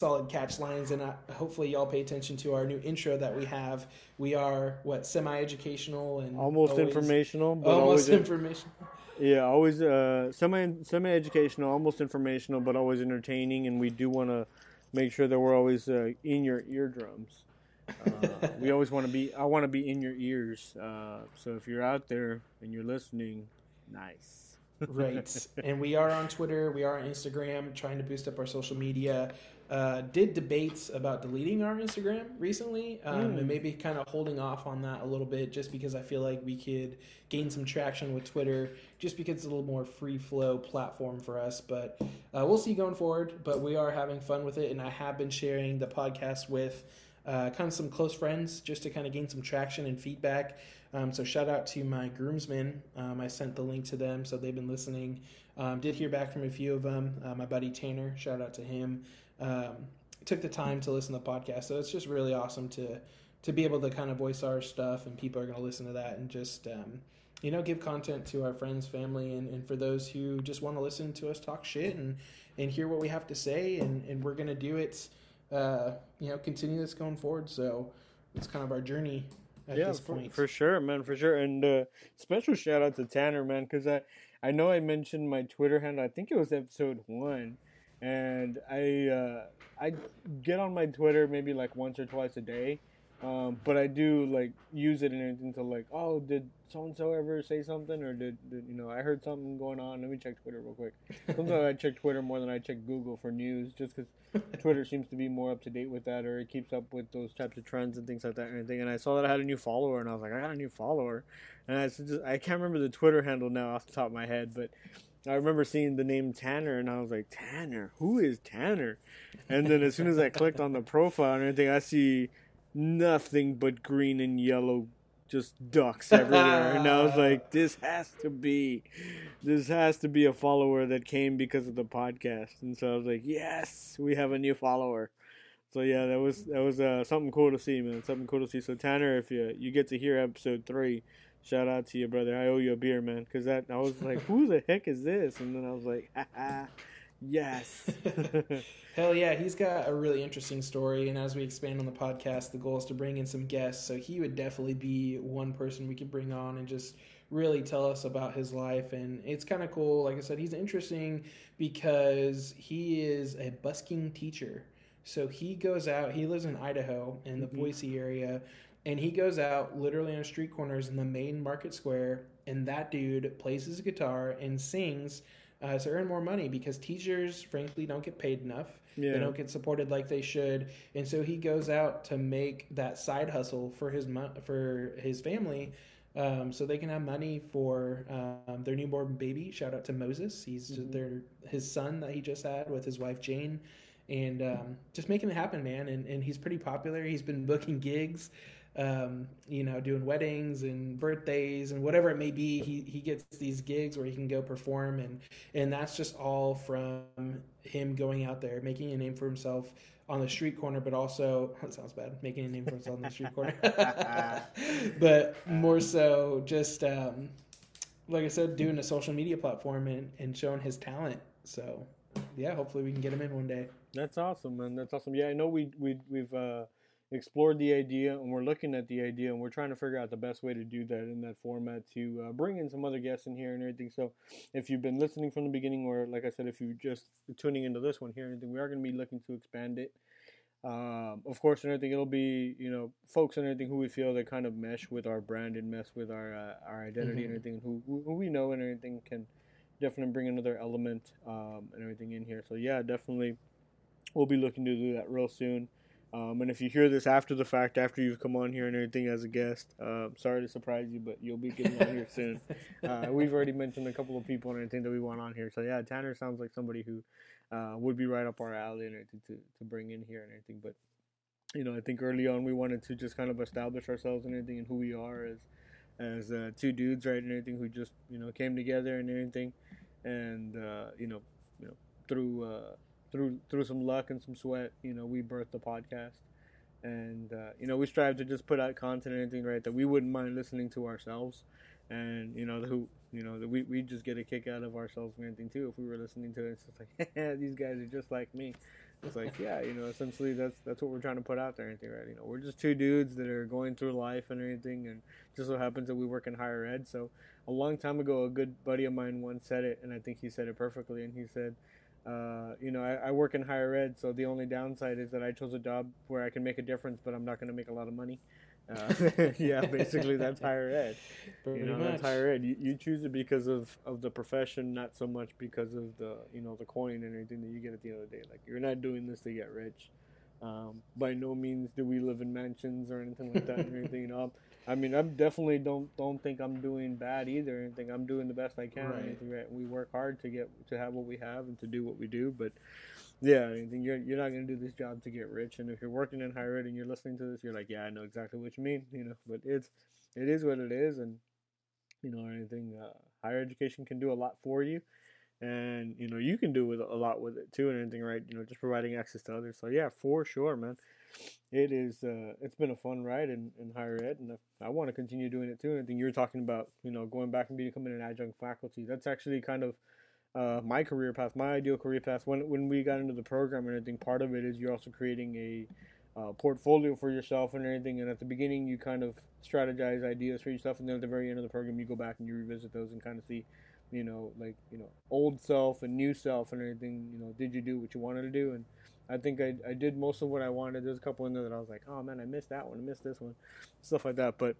solid catch lines, and uh, hopefully y'all pay attention to our new intro that we have. We are what semi-educational and Almost always- informational, but almost always information. yeah, always uh, semi semi educational, almost informational, but always entertaining. And we do want to make sure that we're always uh, in your eardrums. Uh, we always want to be. I want to be in your ears. Uh, so if you're out there and you're listening, nice. right. And we are on Twitter. We are on Instagram, trying to boost up our social media. Uh, did debates about deleting our Instagram recently, um, Mm. and maybe kind of holding off on that a little bit, just because I feel like we could gain some traction with Twitter, just because it's a little more free flow platform for us. But uh, we'll see going forward. But we are having fun with it, and I have been sharing the podcast with uh, kind of some close friends just to kind of gain some traction and feedback. Um, so shout out to my groomsmen. Um, I sent the link to them, so they've been listening. Um, did hear back from a few of them. Uh, my buddy Tanner, shout out to him. Um, took the time to listen to the podcast, so it's just really awesome to to be able to kind of voice our stuff, and people are going to listen to that and just um, you know give content to our friends, family, and, and for those who just want to listen to us talk shit and and hear what we have to say, and, and we're going to do it. Uh, you know, continue this going forward. So it's kind of our journey at yeah, this for, point. for sure, man, for sure. And uh, special shout out to Tanner, man, because I I know I mentioned my Twitter handle. I think it was episode one, and I uh, I get on my Twitter maybe like once or twice a day. Um, but I do like use it and everything to like, oh, did so and so ever say something, or did, did you know I heard something going on? Let me check Twitter real quick. Sometimes I check Twitter more than I check Google for news, just because Twitter seems to be more up to date with that, or it keeps up with those types of trends and things like that. And everything. And I saw that I had a new follower, and I was like, I got a new follower, and I just, I can't remember the Twitter handle now off the top of my head, but I remember seeing the name Tanner, and I was like, Tanner, who is Tanner? And then as soon as I clicked on the profile and everything, I see nothing but green and yellow just ducks everywhere. And i was like this has to be this has to be a follower that came because of the podcast. And so i was like yes we have a new follower. So yeah that was that was uh, something cool to see man. Something cool to see. So tanner if you you get to hear episode three shout out to you brother i owe you a beer man because that i was like who the heck is this and then i was like Haha, yes Hell yeah, he's got a really interesting story, and as we expand on the podcast, the goal is to bring in some guests. So he would definitely be one person we could bring on and just really tell us about his life. And it's kind of cool. Like I said, he's interesting because he is a busking teacher. So he goes out, he lives in Idaho in the Mhm. Boise area, and he goes out literally on street corners in the main market square. And that dude plays his guitar and sings uh, to earn more money because teachers, frankly, don't get paid enough. Yeah. They don't get supported like they should, and so he goes out to make that side hustle for his mo- for his family, um, so they can have money for um, their newborn baby. Shout out to Moses. He's Mhm. their his son that he just had with his wife Jane, and um, just making it happen, man. And and he's pretty popular. He's been booking gigs. Um, you know, doing weddings and birthdays and whatever it may be, he, he gets these gigs where he can go perform and and that's just all from him going out there making a name for himself on the street corner but also that sounds bad making a name for himself on the street corner but more so just um, like i said doing a social media platform and, and showing his talent so yeah hopefully we can get him in one day That's awesome, man. That's awesome. Yeah, I know we we we've uh, explored the idea and we're looking at the idea and we're trying to figure out the best way to do that in that format to uh, bring in some other guests in here and everything. So if you've been listening from the beginning, or like I said, if you're just tuning into this one here, and everything, we are going to be looking to expand it. Um, of course, and everything, it'll be you know folks and everything who we feel that kind of mesh with our brand and mesh with our uh, our identity and Mhm. everything, who who who we know and everything can definitely bring another element um, and everything in here. So yeah, definitely we'll be looking to do that real soon. Um, and if you hear this after the fact, after you've come on here and everything as a guest, uh, sorry to surprise you, but you'll be getting on here soon. Uh, we've already mentioned a couple of people and everything that we want on here. So yeah, Tanner sounds like somebody who uh, would be right up our alley and everything to, to bring in here and everything. But you know, I think early on we wanted to just kind of establish ourselves and everything and who we are as as uh, two dudes, right, and everything who just you know came together and everything, and uh, you know, you know through uh, through through some luck and some sweat, you know, we birthed the podcast, and uh, you know we strive to just put out content and anything right that we wouldn't mind listening to ourselves, and you know who you know we we just get a kick out of ourselves and anything too if we were listening to it. It's just like these guys are just like me. It's like yeah, you know, essentially that's that's what we're trying to put out there. Anything right? You know, we're just two dudes that are going through life and anything, and just so happens that we work in higher ed. So a long time ago, a good buddy of mine once said it, and I think he said it perfectly. And he said, uh, you know, I, I work in higher ed, so the only downside is that I chose a job where I can make a difference, but I'm not going to make a lot of money. Uh, yeah, basically that's higher ed. Pretty You know, much. that's higher ed. You, you choose it because of, of the profession, not so much because of the you know the coin and everything that you get at the end of the day. Like you're not doing this to get rich. Um, by no means do we live in mansions or anything like that. or anything, you know. I mean, I definitely don't don't think I'm doing bad either. Anything I'm doing the best I can. Right. We work hard to get to have what we have and to do what we do. But yeah, anything you're you're not gonna do this job to get rich. And if you're working in higher ed and you're listening to this, you're like, yeah, I know exactly what you mean. You know, but it's it is what it is, and you know, anything uh, higher education can do a lot for you, and you know, you can do with a lot with it too, and anything, right? You know, just providing access to others. So yeah, for sure, man. It is. Uh, it's been a fun ride in, in higher ed, and I, I want to continue doing it too. And I think you're talking about, you know, going back and becoming an adjunct faculty. That's actually kind of uh, my career path, my ideal career path. When when we got into the program and everything, part of it is you're also creating a uh, portfolio for yourself and everything. And at the beginning, you kind of strategize ideas for yourself, and then at the very end of the program, you go back and you revisit those and kind of see, you know, like you know, old self and new self and everything. You know, did you do what you wanted to do? And I think I, I did most of what I wanted. There's a couple in there that I was like, oh man, I missed that one, I missed this one, stuff like that. But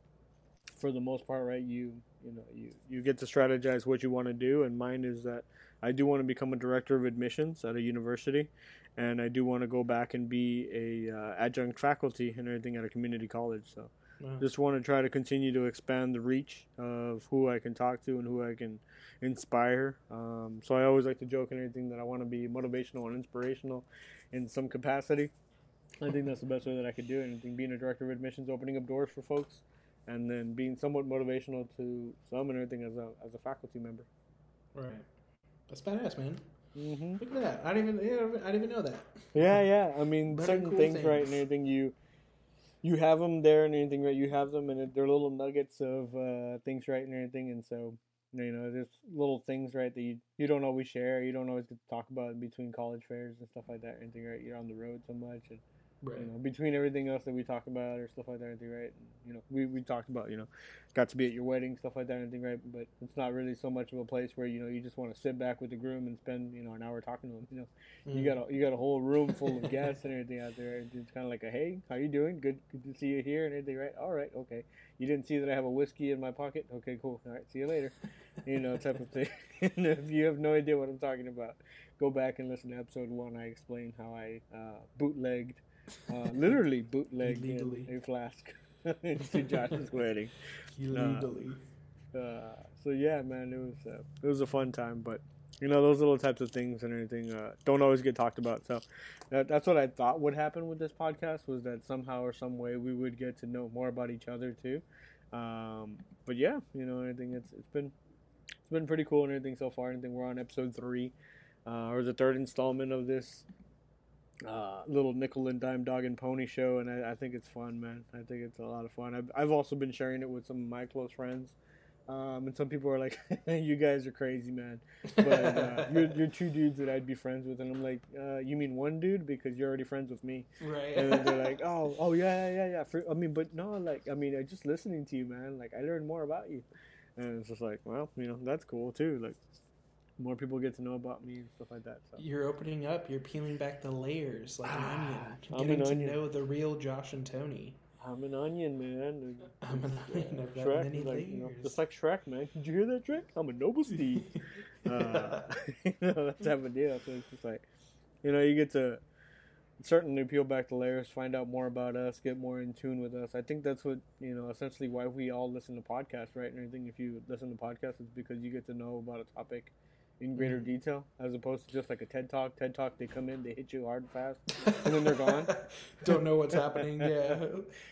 for the most part, right, you you know you you get to strategize what you want to do, and mine is that I do want to become a director of admissions at a university, and I do want to go back and be a uh, adjunct faculty and everything at a community college. So Wow. just want to try to continue to expand the reach of who I can talk to and who I can inspire. Um, so I always like to joke and everything that I want to be motivational and inspirational in some capacity. I think that's the best way that I could do it. And being a director of admissions, opening up doors for folks, and then being somewhat motivational to some and everything as a as a faculty member. Right. That's badass, man. hmm Look at that. I didn't even. Yeah, I didn't even know that. Yeah, yeah. I mean, certain cool things, right, and everything you you have them there and anything, right? You have them, and they're little nuggets of uh, things, right, and everything. And so, you know, there's little things, right, that you you don't always share. You don't always get to talk about in between college fairs and stuff like that. Anything, right? You're on the road so much, and Right. You know, between everything else that we talk about or stuff like that, anything, right? You know, we, we talked about, you know, got to be at your wedding, stuff like that, anything, right? But it's not really so much of a place where you know you just want to sit back with the groom and spend you know an hour talking to him. You know, you Mm. got a you got a whole room full of guests and everything out there. It's kind of like a hey, how you doing? Good, good to see you here and everything, right? All right, okay. You didn't see that I have a whiskey in my pocket? Okay, cool. All right, see you later. You know, type of thing. and if you have no idea what I'm talking about, go back and listen to episode one. I explain how I uh, bootlegged, uh, literally bootlegged Illegally. a flask to Josh's wedding. Illegally. Uh, so yeah, man, it was uh, it was a fun time, but you know those little types of things and everything uh, don't always get talked about. So that, that's what I thought would happen with this podcast was that somehow or some way we would get to know more about each other too. Um, but yeah, you know, I think it's it's been it's been pretty cool and everything so far. I think we're on episode three, uh, or the third installment of this uh, little nickel and dime dog and pony show, and I, I think it's fun, man. I think it's a lot of fun. I've, I've also been sharing it with some of my close friends, um, and some people are like, "You guys are crazy, man." But uh, you're, you're two dudes that I'd be friends with, and I'm like, uh, "You mean one dude because you're already friends with me?" Right. And then they're like, "Oh, oh yeah, yeah, yeah, yeah." For, I mean, but no, like, I mean, I just listening to you, man. Like, I learned more about you, and it's just like, well, you know, that's cool too. Like, more people get to know about me and stuff like that. So. You're opening up. You're peeling back the layers like an Ah, onion. I'm Getting an to onion. know the real Josh and Tony. I'm an onion, man. I'm an onion. I've got Shrek, many like, you know, just like Shrek, man. Did you hear that, Shrek? I'm a noble steed. uh, you know, that type of deal. So it's just like, you know, you get to certainly peel back the layers, find out more about us, get more in tune with us. I think that's what you know, essentially why we all listen to podcasts, right? And I think if you listen to podcasts, it's because you get to know about a topic in greater Mhm. detail, as opposed to just like a TED Talk. TED Talk, they come in, they hit you hard and fast, and then they're gone. Don't know what's happening. Yeah,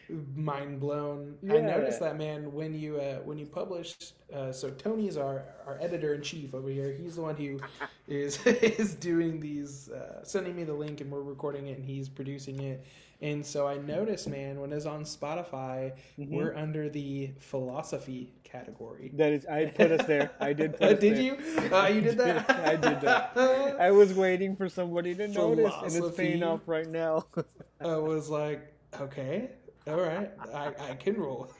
mind blown. I Yeah. noticed that man when you uh, when you published. Uh, so Tony's our our editor in chief over here. He's the one who is is doing these, uh, sending me the link, and we're recording it, and he's producing it. And so I noticed, man, when it's on Spotify, Mhm. we're under the philosophy category. That is, I put us there. I did. Put did you? Uh, you did that. I did that. I was waiting for somebody to notice, and it's paying Philosophy. off right now. I was like, okay, all right, I, I can roll.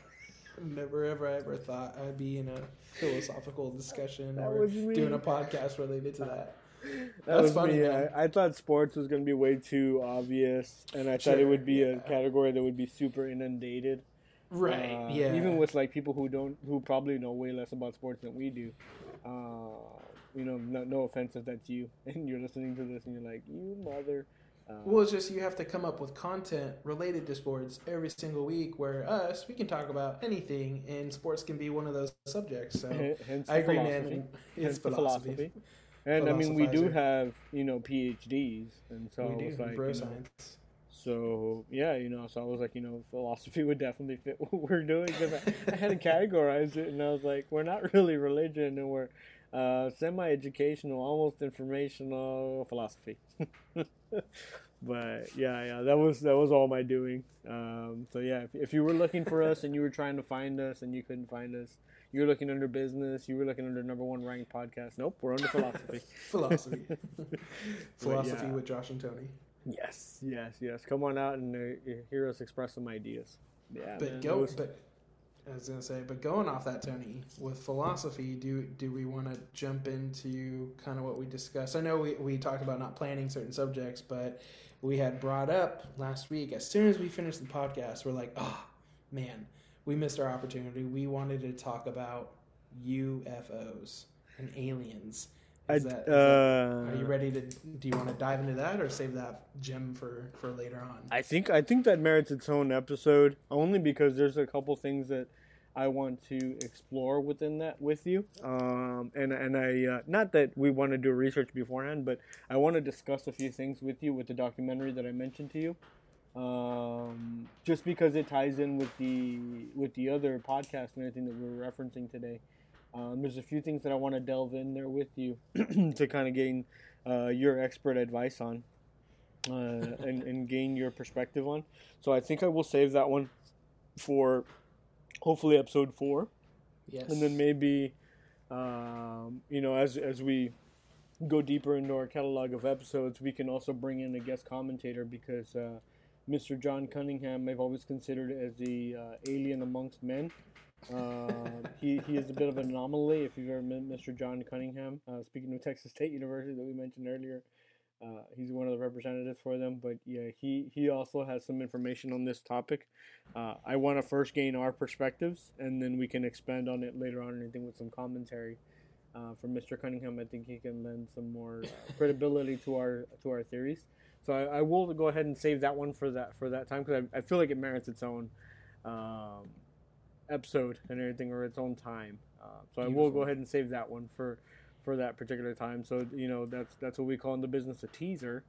Never ever ever thought I'd be in a philosophical discussion That or doing a podcast related to that. that was funny, me. I, I thought sports was going to be way too obvious, and I thought it would be a category that would be super inundated. Right. Uh, yeah. Even with like people who don't, who probably know way less about sports than we do. Uh, you know, no, no offense if that's you, and you're listening to this, and you're like, you mother. Uh, Well, it's just you have to come up with content related to sports every single week. Where us, we can talk about anything, and sports can be one of those subjects. So hence I agree, philosophy. man. It's the philosophy. And I mean, we do have you know PhDs, and so we do was like, bro you know, science. So yeah, you know, so I was like, you know, philosophy would definitely fit what we're doing because I, I had to categorize it, and I was like, we're not really religion, and we're uh, semi-educational, almost informational philosophy. but yeah, yeah, that was that was all my doing. Um, so yeah, if, if you were looking for us and you were trying to find us and you couldn't find us, you were looking under business, you were looking under number one ranked podcast. Nope, we're under philosophy. Philosophy. Philosophy yeah. with Josh and Tony. Yes, yes, yes. Come on out and uh, hear us express some ideas. Yeah, But man, go, was- but I was gonna say, but going off that, Tony, with philosophy, do do we want to jump into kind of what we discussed? I know we we talked about not planning certain subjects, but we had brought up last week. As soon as we finished the podcast, we're like, oh man, we missed our opportunity. We wanted to talk about UFOs and aliens. I, Is that, is that- uh, are you ready to? Do you want to dive into that, or save that gem for for later on? I think I think that merits its own episode only because there's a couple things that I want to explore within that with you. Um, and and I uh, not that we want to do research beforehand, but I want to discuss a few things with you with the documentary that I mentioned to you. Um, just because it ties in with the with the other podcast and everything that we're referencing today. Um, there's a few things that I want to delve in there with you to kind of gain uh, your expert advice on uh, and, and gain your perspective on. So I think I will save that one for hopefully episode four, Yes. and then maybe um, you know as as we go deeper into our catalog of episodes, we can also bring in a guest commentator because uh, Mr. John Cunningham, I've always considered as the uh, alien amongst men. Uh, he, he is a bit of an anomaly if you've ever met Mr. John Cunningham. Uh, speaking of Texas State University that we mentioned earlier, uh, he's one of the representatives for them. But yeah, he, he also has some information on this topic. Uh, I want to first gain our perspectives, and then we can expand on it later on. Anything with some commentary uh, from Mr. Cunningham, I think he can lend some more uh, credibility to our to our theories. So I, I, will go ahead and save that one for that for that time because I, I, feel like it merits its own um, episode and everything or its own time. Uh, so Beautiful. I will go ahead and save that one for for that particular time. So you know that's that's what we call in the business a teaser.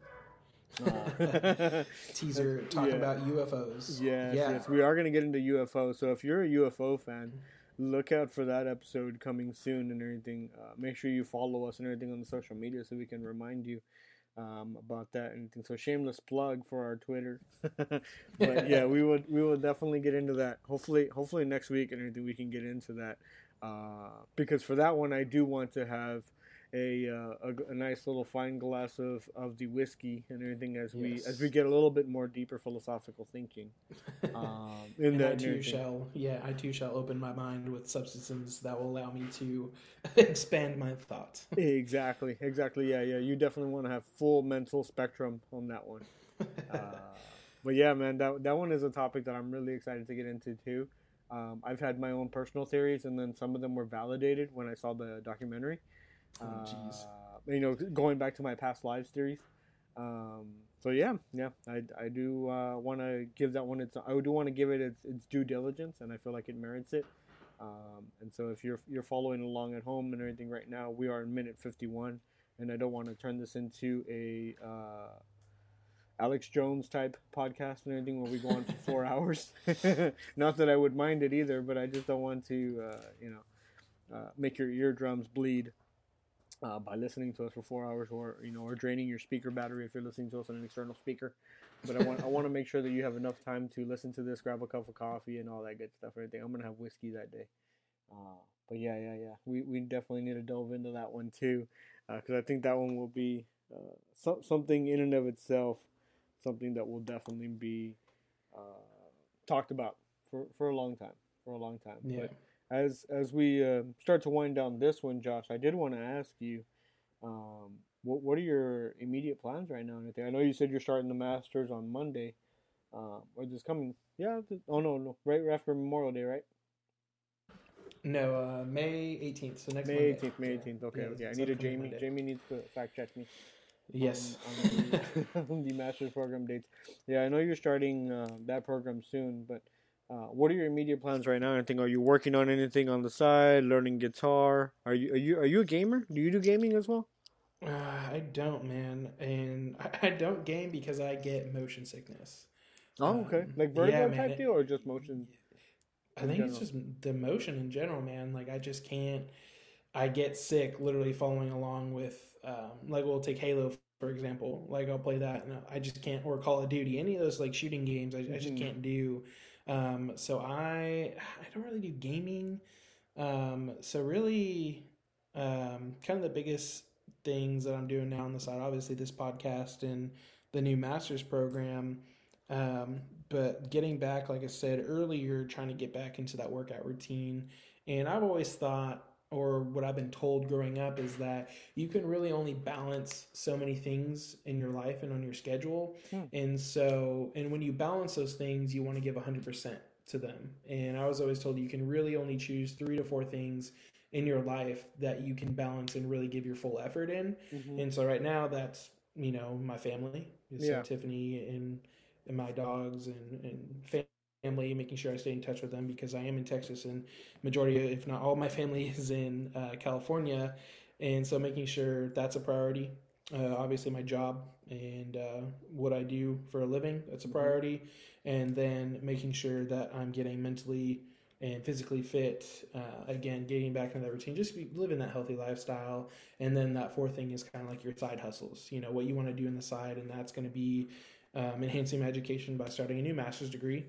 Uh, teaser talk yeah. about UFOs. Yes, yeah. yes, we are going to get into UFO. So if you're a UFO fan, look out for that episode coming soon and everything. Uh, make sure you follow us and everything on the social media so we can remind you um, about that and anything. So shameless plug for our Twitter. but yeah, we would we will definitely get into that. Hopefully, hopefully next week and anything we can get into that. Uh, because for that one, I do want to have a, uh, a, a nice little fine glass of, of the whiskey and everything as we yes. as we get a little bit more deeper philosophical thinking. Um, in and that I too shall yeah I too shall open my mind with substances that will allow me to expand my thought. exactly, exactly. Yeah, yeah. You definitely want to have full mental spectrum on that one. Uh, but yeah, man, that that one is a topic that I'm really excited to get into too. Um, I've had my own personal theories, and then some of them were validated when I saw the documentary. Oh, jeez. Uh, you know, going back to my past lives theories. Um, so yeah, yeah, I, I do uh, want to give that one its. I do want to give it its, its due diligence, and I feel like it merits it. Um, and so if you're you're following along at home and everything right now, we are in minute 51, and I don't want to turn this into a uh, Alex Jones type podcast and everything where we go on for four hours. Not that I would mind it either, but I just don't want to, uh, you know, uh, make your eardrums bleed uh, by listening to us for four hours, or you know, or draining your speaker battery if you're listening to us on an external speaker. But I want I want to make sure that you have enough time to listen to this, grab a cup of coffee, and all that good stuff. Everything. I'm gonna have whiskey that day. Uh, but yeah, yeah, yeah. We we definitely need to delve into that one too, because uh, I think that one will be uh, so, something in and of itself, something that will definitely be uh, talked about for for a long time. For a long time. Yeah. But, as as we uh, start to wind down this one, Josh, I did want to ask you, um, what what are your immediate plans right now? Anything? I know you said you're starting the Masters on Monday, uh, or this coming. Yeah. Oh no, no, right after Memorial Day, right? No, uh, May 18th. So next May 18th. May 18th. Okay. Yeah, okay. I need a Jamie. Monday. Jamie needs to fact check me. Yes. On, on the, the Masters program dates. Yeah, I know you're starting uh, that program soon, but uh, what are your immediate plans right now? Anything? Are you working on anything on the side? Learning guitar? Are you are you are you a gamer? Do you do gaming as well? Uh, I don't, man, and I, don't game because I get motion sickness. Oh, okay. Um, like vertigo yeah, type deal, or just motion? I think general? it's just the motion in general, man. Like I just can't. I get sick literally following along with, um, like we'll take Halo for example. Like I'll play that, and I just can't. Or Call of Duty, any of those like shooting games, I. I just mm-hmm. can't do. Um, so I I don't really do gaming. Um, so really, um, kind of the biggest things that I'm doing now on the side, obviously this podcast and the new master's program. Um, but getting back, like I said earlier, trying to get back into that workout routine. And I've always thought or what I've been told growing up is that you can really only balance so many things in your life and on your schedule. Hmm. And so, and when you balance those things, you want to give 100% to them. And I was always told you can really only choose three to four things in your life that you can balance and really give your full effort in. Mm-hmm. And so, right now, that's, you know, my family, yeah. Tiffany and, and my dogs and, and family, making sure I stay in touch with them because I am in Texas and majority, if not all, my family is in uh, California, and so making sure that's a priority. Uh, obviously, my job and uh, what I do for a living that's a mm-hmm. priority, and then making sure that I'm getting mentally and physically fit. Uh, again, getting back into that routine, just living that healthy lifestyle. And then that fourth thing is kind of like your side hustles. You know what you want to do in the side, and that's going to be um, enhancing my education by starting a new master's degree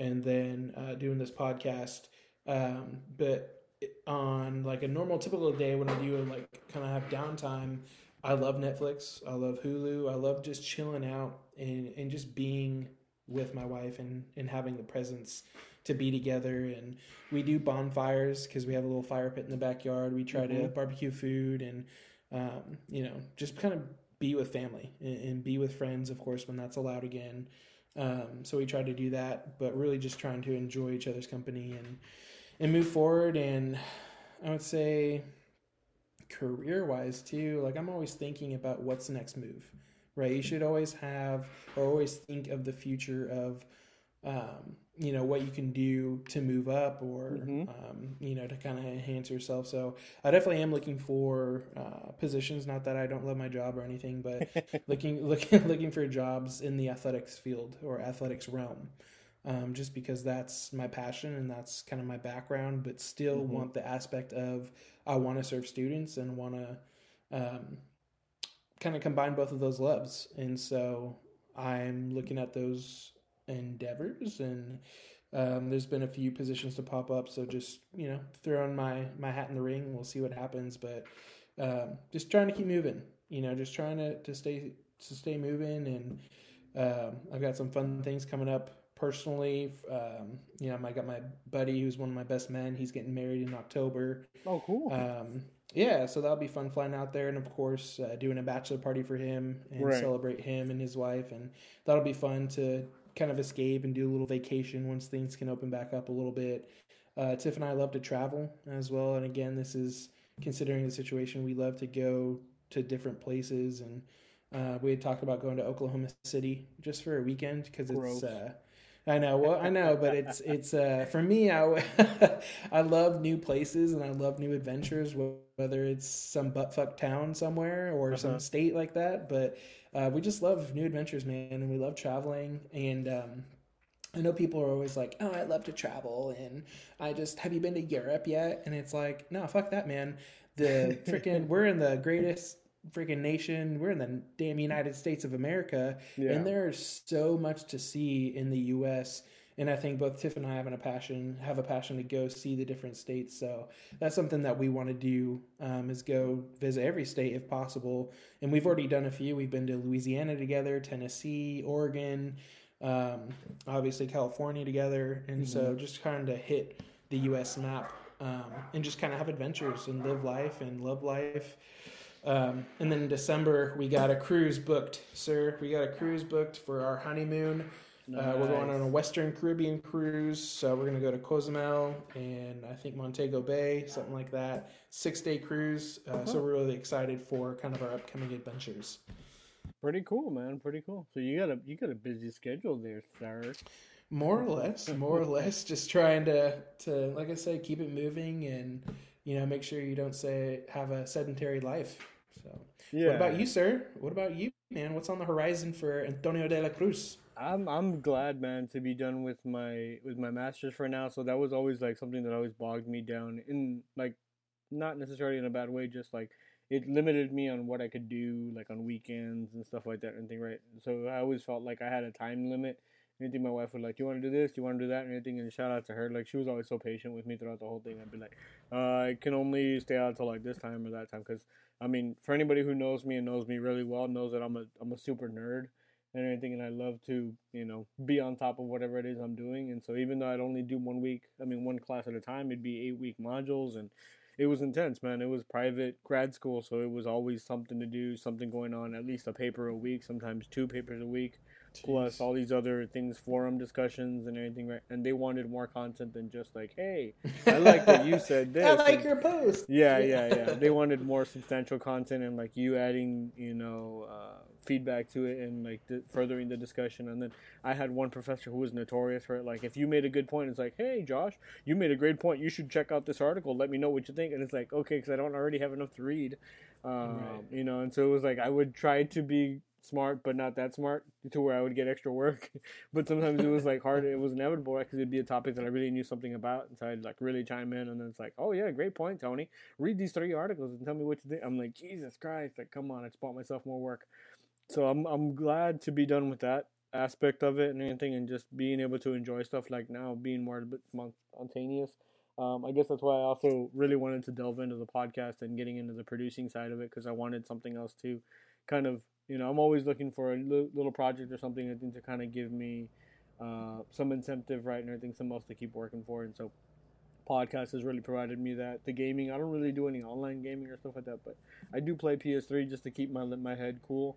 and then uh, doing this podcast. Um, but on like a normal, typical day when I do like kind of have downtime, I love Netflix. I love Hulu. I love just chilling out and, and just being with my wife and and having the presence to be together and we do bonfires because we have a little fire pit in the backyard we try mm-hmm. to barbecue food and um, you know just kind of be with family and, and, be with friends of course when that's allowed again um, so we try to do that but really just trying to enjoy each other's company and and move forward. And i would say career wise too like i'm always thinking about what's the next move right? You should always have or always think of the future of um, you know what you can do to move up or mm-hmm. um, you know to kind of enhance yourself so i definitely am looking for uh, positions not that i don't love my job or anything but looking looking looking for jobs in the athletics field or athletics realm um, just because that's my passion and that's kind of my background but still mm-hmm. want the aspect of i want to serve students and want to um, kind of combine both of those loves and so i'm looking at those endeavors and um, there's been a few positions to pop up so just you know throwing my my hat in the ring we'll see what happens but um, just trying to keep moving you know just trying to, to stay to stay moving and um, i've got some fun things coming up personally um, you know i got my buddy who's one of my best men he's getting married in october oh cool um, yeah so that'll be fun flying out there and of course uh, doing a bachelor party for him and right. celebrate him and his wife and that'll be fun to kind of escape and do a little vacation once things can open back up a little bit. Uh, Tiff and I love to travel as well, and again, this is considering the situation. We love to go to different places, and uh, we had talked about going to Oklahoma City just for a weekend because it's. Uh, I know, well, I know, but it's it's uh, for me. I I love new places and I love new adventures, whether it's some buttfuck town somewhere or uh-huh. some state like that. But uh, we just love new adventures, man, and we love traveling. And um, I know people are always like, "Oh, I love to travel," and I just have you been to Europe yet? And it's like, no, fuck that, man. The freaking we're in the greatest freaking nation. We're in the damn United States of America, yeah. and there's so much to see in the U.S and I think both Tiff and I have a passion have a passion to go see the different states. So that's something that we want to do um, is go visit every state if possible. And we've already done a few. We've been to Louisiana together, Tennessee, Oregon, um, obviously California together, and mm-hmm. so just kind of hit the U.S. map um, and just kind of have adventures and live life and love life. Um, and then in December, we got a cruise booked, sir. We got a cruise booked for our honeymoon. Nice. Uh, we're going on a Western Caribbean cruise. So we're going to go to Cozumel and I think Montego Bay, something like that. Six day cruise. Uh, uh-huh. So we're really excited for kind of our upcoming adventures. Pretty cool, man. Pretty cool. So you got a you got a busy schedule there, sir. More or less, more or less, just trying to to like I said, keep it moving and you know make sure you don't say have a sedentary life. So, yeah. What about you, sir? What about you, man? What's on the horizon for Antonio de la Cruz? I'm I'm glad, man, to be done with my with my masters for now. So that was always like something that always bogged me down in like not necessarily in a bad way, just like it limited me on what I could do like on weekends and stuff like that and thing, right? So I always felt like I had a time limit. Anything my wife would like, you want to do this, you want to do that, and anything. And shout out to her, like she was always so patient with me throughout the whole thing. I'd be like, uh, I can only stay out till like this time or that time, because I mean, for anybody who knows me and knows me really well, knows that I'm a I'm a super nerd and everything and I love to, you know, be on top of whatever it is I'm doing. And so even though I'd only do one week, I mean one class at a time, it'd be eight week modules and it was intense, man. It was private grad school, so it was always something to do, something going on, at least a paper a week, sometimes two papers a week. Jeez. plus all these other things, forum discussions and everything. Right? And they wanted more content than just like, "Hey, I like that you said this." I like and, your post. Yeah, yeah, yeah. they wanted more substantial content and like you adding, you know, uh, feedback to it and like the, furthering the discussion. And then I had one professor who was notorious for it. Like, if you made a good point, it's like, "Hey, Josh, you made a great point. You should check out this article. Let me know what you think." And it's like, okay, because I don't already have enough to read. Um, right. You know, and so it was like I would try to be smart but not that smart to where I would get extra work. but sometimes it was like hard. It was inevitable because it'd be a topic that I really knew something about, and so I'd like really chime in, and then it's like, oh yeah, great point, Tony. Read these three articles and tell me what you think. I'm like, Jesus Christ, like come on, I just bought myself more work. So I'm I'm glad to be done with that aspect of it and anything, and just being able to enjoy stuff like now, being more spontaneous. Um, I guess that's why I also really wanted to delve into the podcast and getting into the producing side of it because I wanted something else to kind of you know, I'm always looking for a little project or something I think to kind of give me uh, some incentive, right, and everything, some else to keep working for. And so, podcast has really provided me that. The gaming, I don't really do any online gaming or stuff like that, but I do play PS3 just to keep my my head cool.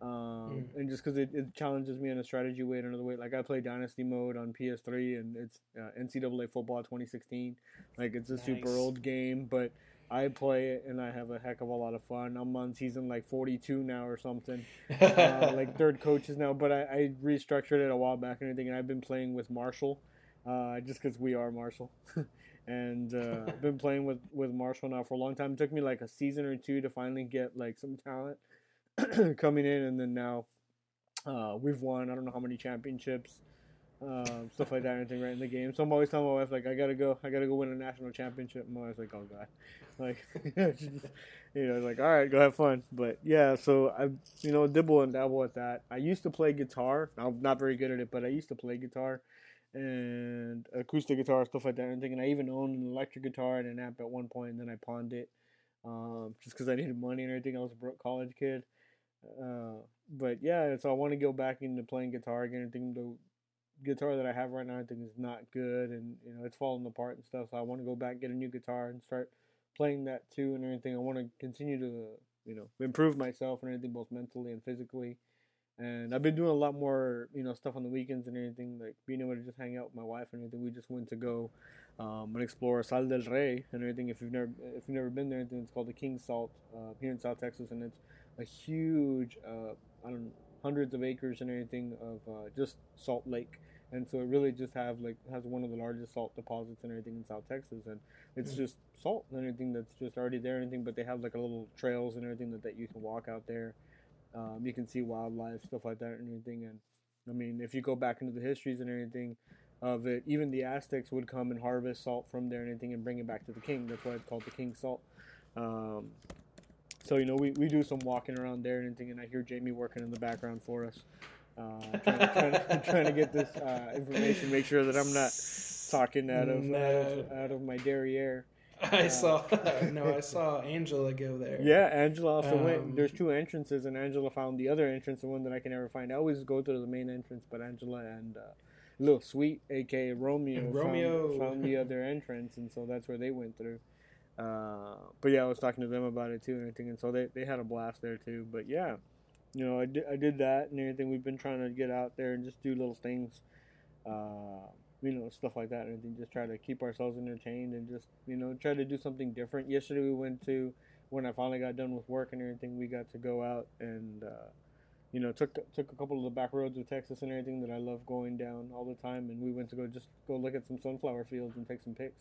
Um, mm. And just because it, it, challenges me in a strategy way and another way. Like I play Dynasty mode on PS3, and it's uh, NCAA Football 2016. Like it's a nice. super old game, but I play it and I have a heck of a lot of fun. I'm on season like 42 now or something, uh, like third coaches now. But I, I, restructured it a while back and everything, and I've been playing with Marshall, uh, just because we are Marshall, and uh, I've been playing with with Marshall now for a long time. It took me like a season or two to finally get like some talent coming in, and then now uh, we've won. I don't know how many championships um, stuff like that, anything right in the game. So I'm always telling my wife like, I gotta go, I gotta go win a national championship. And My wife's like, oh god, like, you know, like all right, go have fun. But yeah, so I, you know, dibble and dabble at that. I used to play guitar. I'm not very good at it, but I used to play guitar and acoustic guitar stuff like that. And I even owned an electric guitar and an amp at one point, and then I pawned it um, just because I needed money and everything. I was a broke college kid. Uh, but yeah, so I want to go back into playing guitar again. I think the guitar that I have right now, I think is not good, and you know it's falling apart and stuff. So I want to go back get a new guitar and start playing that too and everything. I want to continue to you know improve myself and everything, both mentally and physically. And I've been doing a lot more, you know, stuff on the weekends and everything, like being able to just hang out with my wife and everything. We just went to go um, and explore Sal del Rey and everything. If you've never, if you've never been there, anything, it's called the King Salt uh, here in South Texas, and it's a huge, uh, I don't know, hundreds of acres and everything of uh, just salt lake and so it really just have like has one of the largest salt deposits and everything in South Texas, and it's mm just salt and everything that's just already there and everything. But they have like a little trails and everything that, that you can walk out there. Um, you can see wildlife stuff like that and everything. And I mean, if you go back into the histories and everything of it, even the Aztecs would come and harvest salt from there and anything and bring it back to the king. That's why it's called the king salt. Um, so you know, we, we do some walking around there and anything, and I hear Jamie working in the background for us. Uh, trying, trying, trying, to get this uh, information, make sure that I'm not talking out of no. out, of, out of my derriere. I uh, saw no, I saw Angela go there. Yeah, Angela also um, went. There's two entrances, and Angela found the other entrance, the one that I can never find. I always go to the main entrance, but Angela and uh, Little Sweet, aka Romeo, Romeo found, found the other entrance, and so that's where they went through. Uh, but yeah, I was talking to them about it too and everything, and so they they had a blast there too. But yeah, you know, I did, I did that and everything. We've been trying to get out there and just do little things, uh, you know, stuff like that and everything. Just try to keep ourselves entertained and just, you know, try to do something different. Yesterday we went to, when I finally got done with work and everything, we got to go out and, uh, you know, took took a couple of the back roads of Texas and everything that I love going down all the time, and we went to go just go look at some sunflower fields and take some pics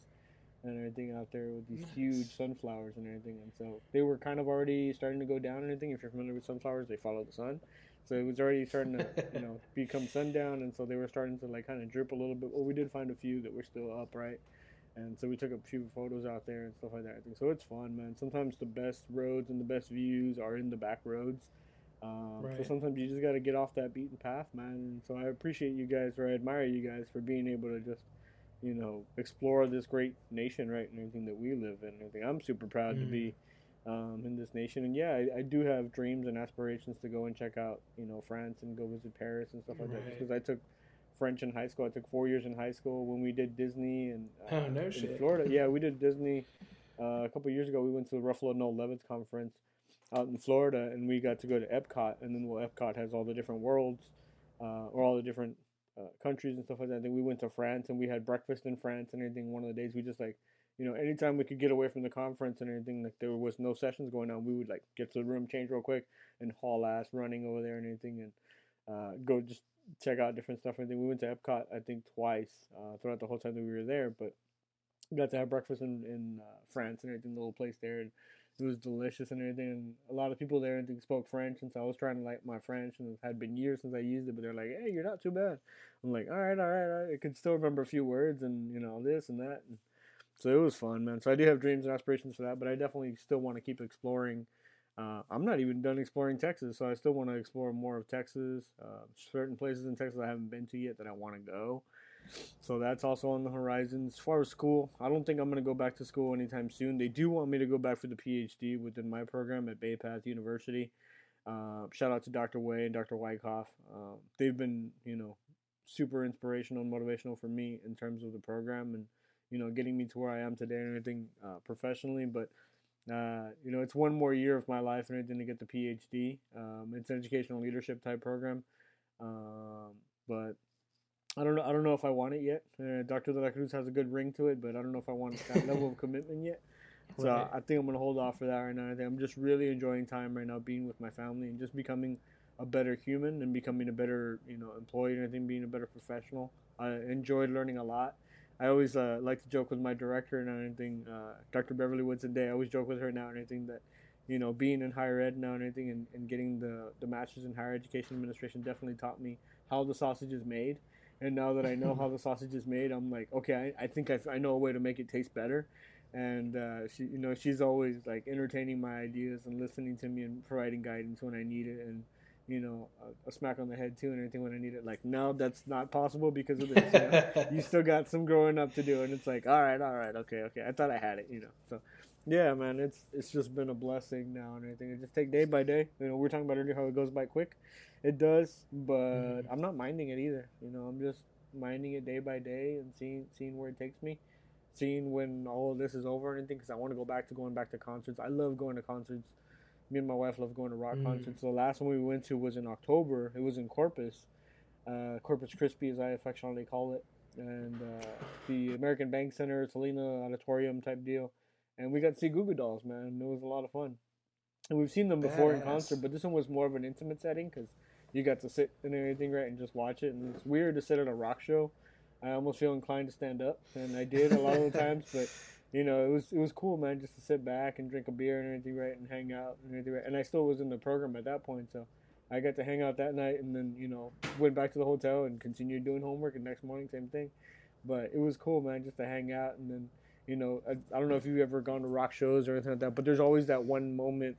and everything out there with these nice. huge sunflowers and everything. And so they were kind of already starting to go down and everything. If you're familiar with sunflowers, they follow the sun. So it was already starting to, you know, become sundown, and so they were starting to like kind of drip a little bit. Well, we did find a few that were still upright, and so we took a few photos out there and stuff like that. So it's fun, man. Sometimes the best roads and the best views are in the back roads. Um, right. So sometimes you just got to get off that beaten path, man. And so I appreciate you guys, or I admire you guys for being able to just you know, explore this great nation, right, and everything that we live in. I'm super proud mm. to be um, in this nation, and yeah, I, I, do have dreams and aspirations to go and check out, you know, France and go visit Paris and stuff like right. that. Because I took French in high school. I took four years in high school when we did Disney and uh, oh, no in shit. Florida. yeah, we did Disney uh, a couple years ago. We went to the Ruffalo Noel Levitz conference out in Florida, and we got to go to Epcot, and then well, Epcot has all the different worlds, uh, or all the different uh, countries and stuff like that. I think we went to France and we had breakfast in France and everything. One of the days we just like, you know, anytime we could get away from the conference and everything, like there was no sessions going on, we would like get to the room, change real quick, and haul ass running over there and anything, and uh, go just check out different stuff and everything. We went to Epcot I think twice uh, throughout the whole time that we were there, but we got to have breakfast in in uh, France and everything, the little place there, and it was delicious and everything. And a lot of people there and spoke French, and so I was trying to like my French, and it had been years since I used it, but they're like, "Hey, you're not too bad." I'm like, "All right, all right, all right." I could still remember a few words, and you know this and that. And so it was fun, man. So I do have dreams and aspirations for that, but I definitely still want to keep exploring. Uh, I'm not even done exploring Texas, so I still want to explore more of Texas. Uh, certain places in Texas I haven't been to yet that I want to go. So that's also on the horizon. As far as school, I don't think I'm going to go back to school anytime soon. They do want me to go back for the PhD within my program at Bay Path University. Uh, shout out to Dr. Way and Dr. Wyckoff. Uh, they've been, you know, super inspirational and motivational for me in terms of the program and you know getting me to where I am today and everything uh, professionally. But uh, you know, it's one more year of my life and everything to get the PhD. Um, it's an educational leadership type program, um, but I don't know. I don't know if I want it yet. Uh, Dr. De La Cruz has a good ring to it, but I don't know if I want that level of commitment yet. So Right. I think I'm gonna hold off for that right now. I think I'm just really enjoying time right now, being with my family and just becoming a better human and becoming a better, you know, employee and I think being a better professional. I enjoyed learning a lot. I always uh, like to joke with my director and anything, uh, Dr. Beverly Woodson Day. I always joke with her now and anything that, you know, being in higher ed now and anything and, and getting the, the master's in higher education administration definitely taught me how the sausage is made. And now that I know how the sausage is made, I'm like, okay, I, I think I, I know a way to make it taste better. And uh, she you know she's always like entertaining my ideas and listening to me and providing guidance when I need it and you know a, a smack on the head too and everything when I need it. Like no that's not possible because of this you, know? you still got some growing up to do and it's like all right all right okay okay. I thought I had it you know so yeah man it's it's just been a blessing now and everything It just take day by day you know we are talking about earlier how it goes by quick it does but Mhm. I'm not minding it either you know I'm just minding it day by day and seeing seeing where it takes me seeing when all of this is over and anything because I want to go back to going back to concerts. I love going to concerts. Me and my wife love going to rock Mm. concerts. The last one we went to was in October. It was in Corpus, uh, Corpus Christi, as I affectionately call it, and uh, the American Bank Center, Selena Auditorium type deal. And we got to see Goo Goo Dolls, man. It was a lot of fun. And we've seen them before in concert, but this one was more of an intimate setting because you got to sit and everything, right, and just watch it. And it's weird to sit at a rock show. I almost feel inclined to stand up, and I did a lot of the times, but you know, it was it was cool, man, just to sit back and drink a beer and everything, right, and hang out and everything, right. And I still was in the program at that point, so I got to hang out that night, and then you know went back to the hotel and continued doing homework, and next morning same thing. But it was cool, man, just to hang out, and then you know, I, I don't know if you've ever gone to rock shows or anything like that, but there's always that one moment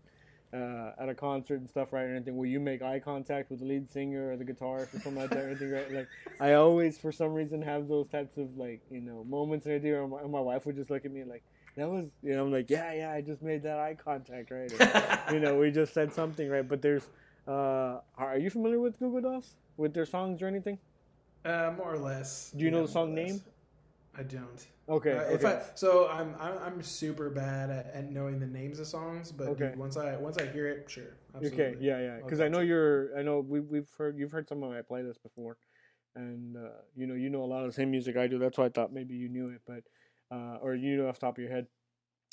uh, at a concert and stuff, right? Or anything where you make eye contact with the lead singer or the guitarist or something like that, or anything, right? Like I always, for some reason, have those types of like you know moments and everything. And my wife would just look at me like that was, you know, I'm like, yeah, yeah, I just made that eye contact, right? Or, you know, we just said something, right? But there's, uh, are you familiar with Goo Goo Dolls with their songs or anything? uh, more or less. Do you know the song name? I don't. Okay, Uh, if okay. I, so I'm, I'm I'm super bad at, at knowing the names of songs, but Okay. dude, once I once I hear it, sure, absolutely. Okay, yeah, yeah. Because I know you're. I know we we've heard you've heard some of my playlists before, and uh, you know you know a lot of the same music I do. That's why I thought maybe you knew it, but uh, or you know off the top of your head.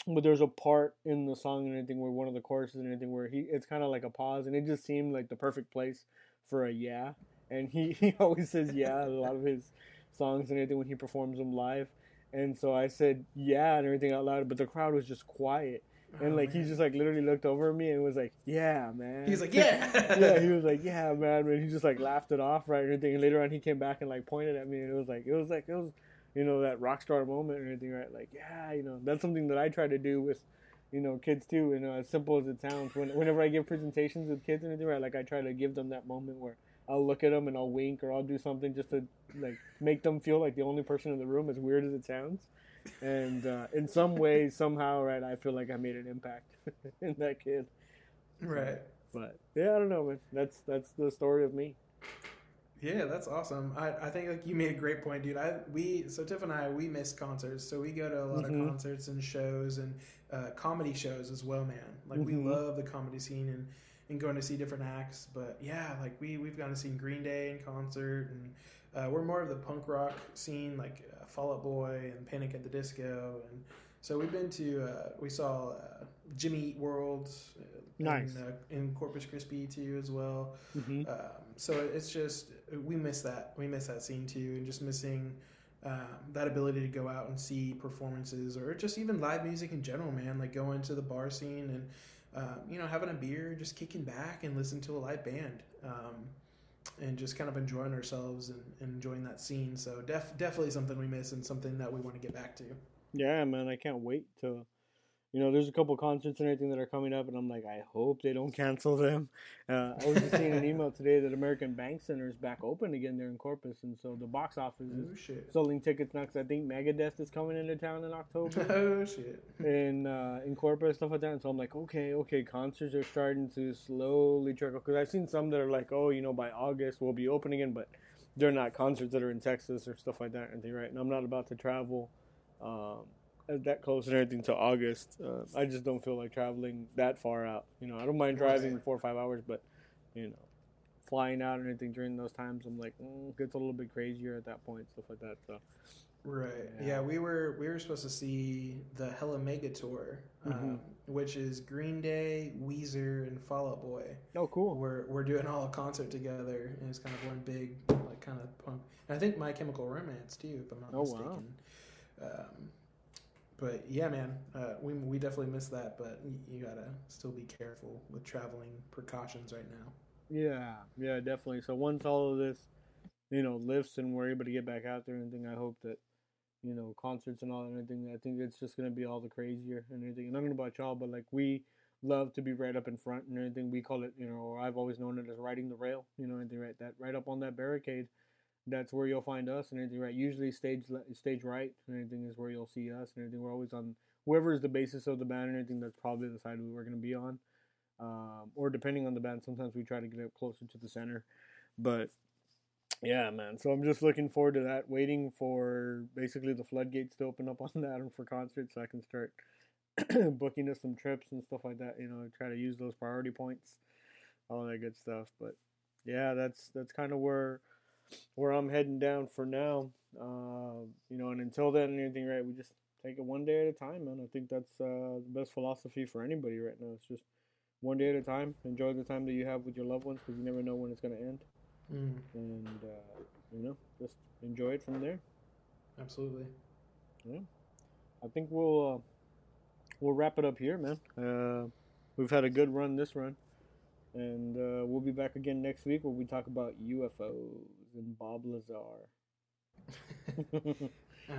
But there's a part in the song and anything where one of the choruses and anything where he it's kind of like a pause, and it just seemed like the perfect place for a yeah. And he he always says yeah a lot of his songs and anything when he performs them live. And so I said yeah and everything out loud, but the crowd was just quiet. And Oh, like he just like literally looked over at me and was like, "Yeah, man." He's like, yeah. yeah, he was like, "Yeah, man." And he just like laughed it off, right? And everything. And later on, he came back and like pointed at me, and it was like, it was like it was, you know, that rock star moment and everything, right? Like, yeah, you know, that's something that I try to do with, you know, kids too. You know, as simple as it sounds. When, whenever I give presentations with kids and everything, right? Like I try to give them that moment where I'll look at them and I'll wink or I'll do something just to like make them feel like the only person in the room, as weird as it sounds. And uh, in some way, somehow, right, I feel like I made an impact in that kid. right. But yeah, I don't know, man. That's that's the story of me. Yeah, that's awesome. I, I think like you made a great point, dude. I we so Tiff and I we miss concerts, so we go to a lot Mhm. of concerts and shows and uh, comedy shows as well, man. Like Mhm. we love the comedy scene and, and going to see different acts. But yeah, like we we've gone to see Green Day in concert, and uh, we're more of the punk rock scene, like uh, Fall Out Boy and Panic at the Disco, and so we've been to uh, we saw uh, Jimmy Eat World. Uh, Nice. In, uh, in Corpus Christi too, as well. Mm-hmm. Um, so it's just we miss that we miss that scene too, and just missing um, that ability to go out and see performances or just even live music in general, man. Like going to the bar scene and um, you know having a beer, just kicking back and listen to a live band, um, and just kind of enjoying ourselves and, and enjoying that scene. So def- definitely something we miss and something that we want to get back to. Yeah, man, I can't wait to. You know, there's a couple concerts and everything that are coming up, and I'm like, I hope they don't cancel them. Uh, I was just seeing an email today that American Bank Center is back open again there in Corpus, and so the box office is Oh selling tickets now. Because I think Megadeth is coming into town in October. oh shit! in uh, in corporate stuff like that. And so I'm like, okay, okay, concerts are starting to slowly trickle because I've seen some that are like, oh, you know, by August we'll be open again, but they're not concerts that are in Texas or stuff like that, anything, right? And I'm not about to travel um, that close and everything to August. Uh, I just don't feel like traveling that far out. You know, I don't mind driving four or five hours, but you know, flying out or anything during those times, I'm like, mm, gets a little bit crazier at that point, stuff like that. So Right. Yeah. Yeah. we were we were supposed to see the Hella Mega Tour, um, Mhm. which is Green Day, Weezer, and Fall Out Boy. oh, cool. We're we're doing all a concert together, and it's kind of one big like kind of punk. And I think My Chemical Romance too, if I'm not Oh, wow. mistaken. Um, but yeah, man, uh, we we definitely missed that. But you, gotta still be careful with traveling precautions right now. Yeah, yeah, definitely. So once all of this, you know, lifts and we're able to get back out there and everything, I hope that, you know, concerts and all and everything, I think it's just gonna be all the crazier and everything. And I don't know about y'all, but like we love to be right up in front and everything. We call it, you know, or I've always known it as riding the rail, you know, anything right that right up on that barricade. That's where you'll find us and everything right. Usually stage stage right and everything is where you'll see us and everything. We're always on whoever is the bassist of the band and everything. That's probably the side we're gonna be on um, or depending on the band, sometimes we try to get up closer to the center. But yeah, man. So I'm just looking forward to that. Waiting for basically the floodgates to open up on that and for concerts, so I can start booking us some trips and stuff like that. You know, try to use those priority points, all that good stuff. But yeah, that's that's kind of where where I'm heading down for now. Uh, you know, and until then, anything right, we just take it one day at a time, man. I think that's uh, the best philosophy for anybody right now. It's just one day at a time. Enjoy the time that you have with your loved ones because you never know when it's going to end. Mm, And, uh, you know, just enjoy it from there. absolutely. Yeah. I think we'll uh, we'll wrap it up here, man. Uh, we've had a good run this run. And uh, we'll be back again next week where we talk about UFOs and Bob Lazar.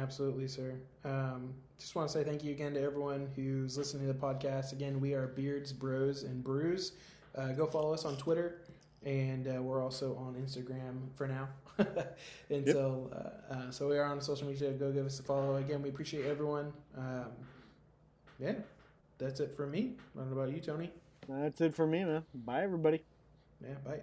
Absolutely, sir. Um, just want to say thank you again to everyone who's listening to the podcast. Again, we are Beards, Bros, and Brews. Uh, go follow us on Twitter, and uh, we're also on Instagram for now. Until uh, uh, so we are on social media. Go give us a follow. Again, we appreciate everyone. Um, yeah, that's it from me. I don't know about you, Tony. That's it for me, man. Bye, everybody. Yeah, bye.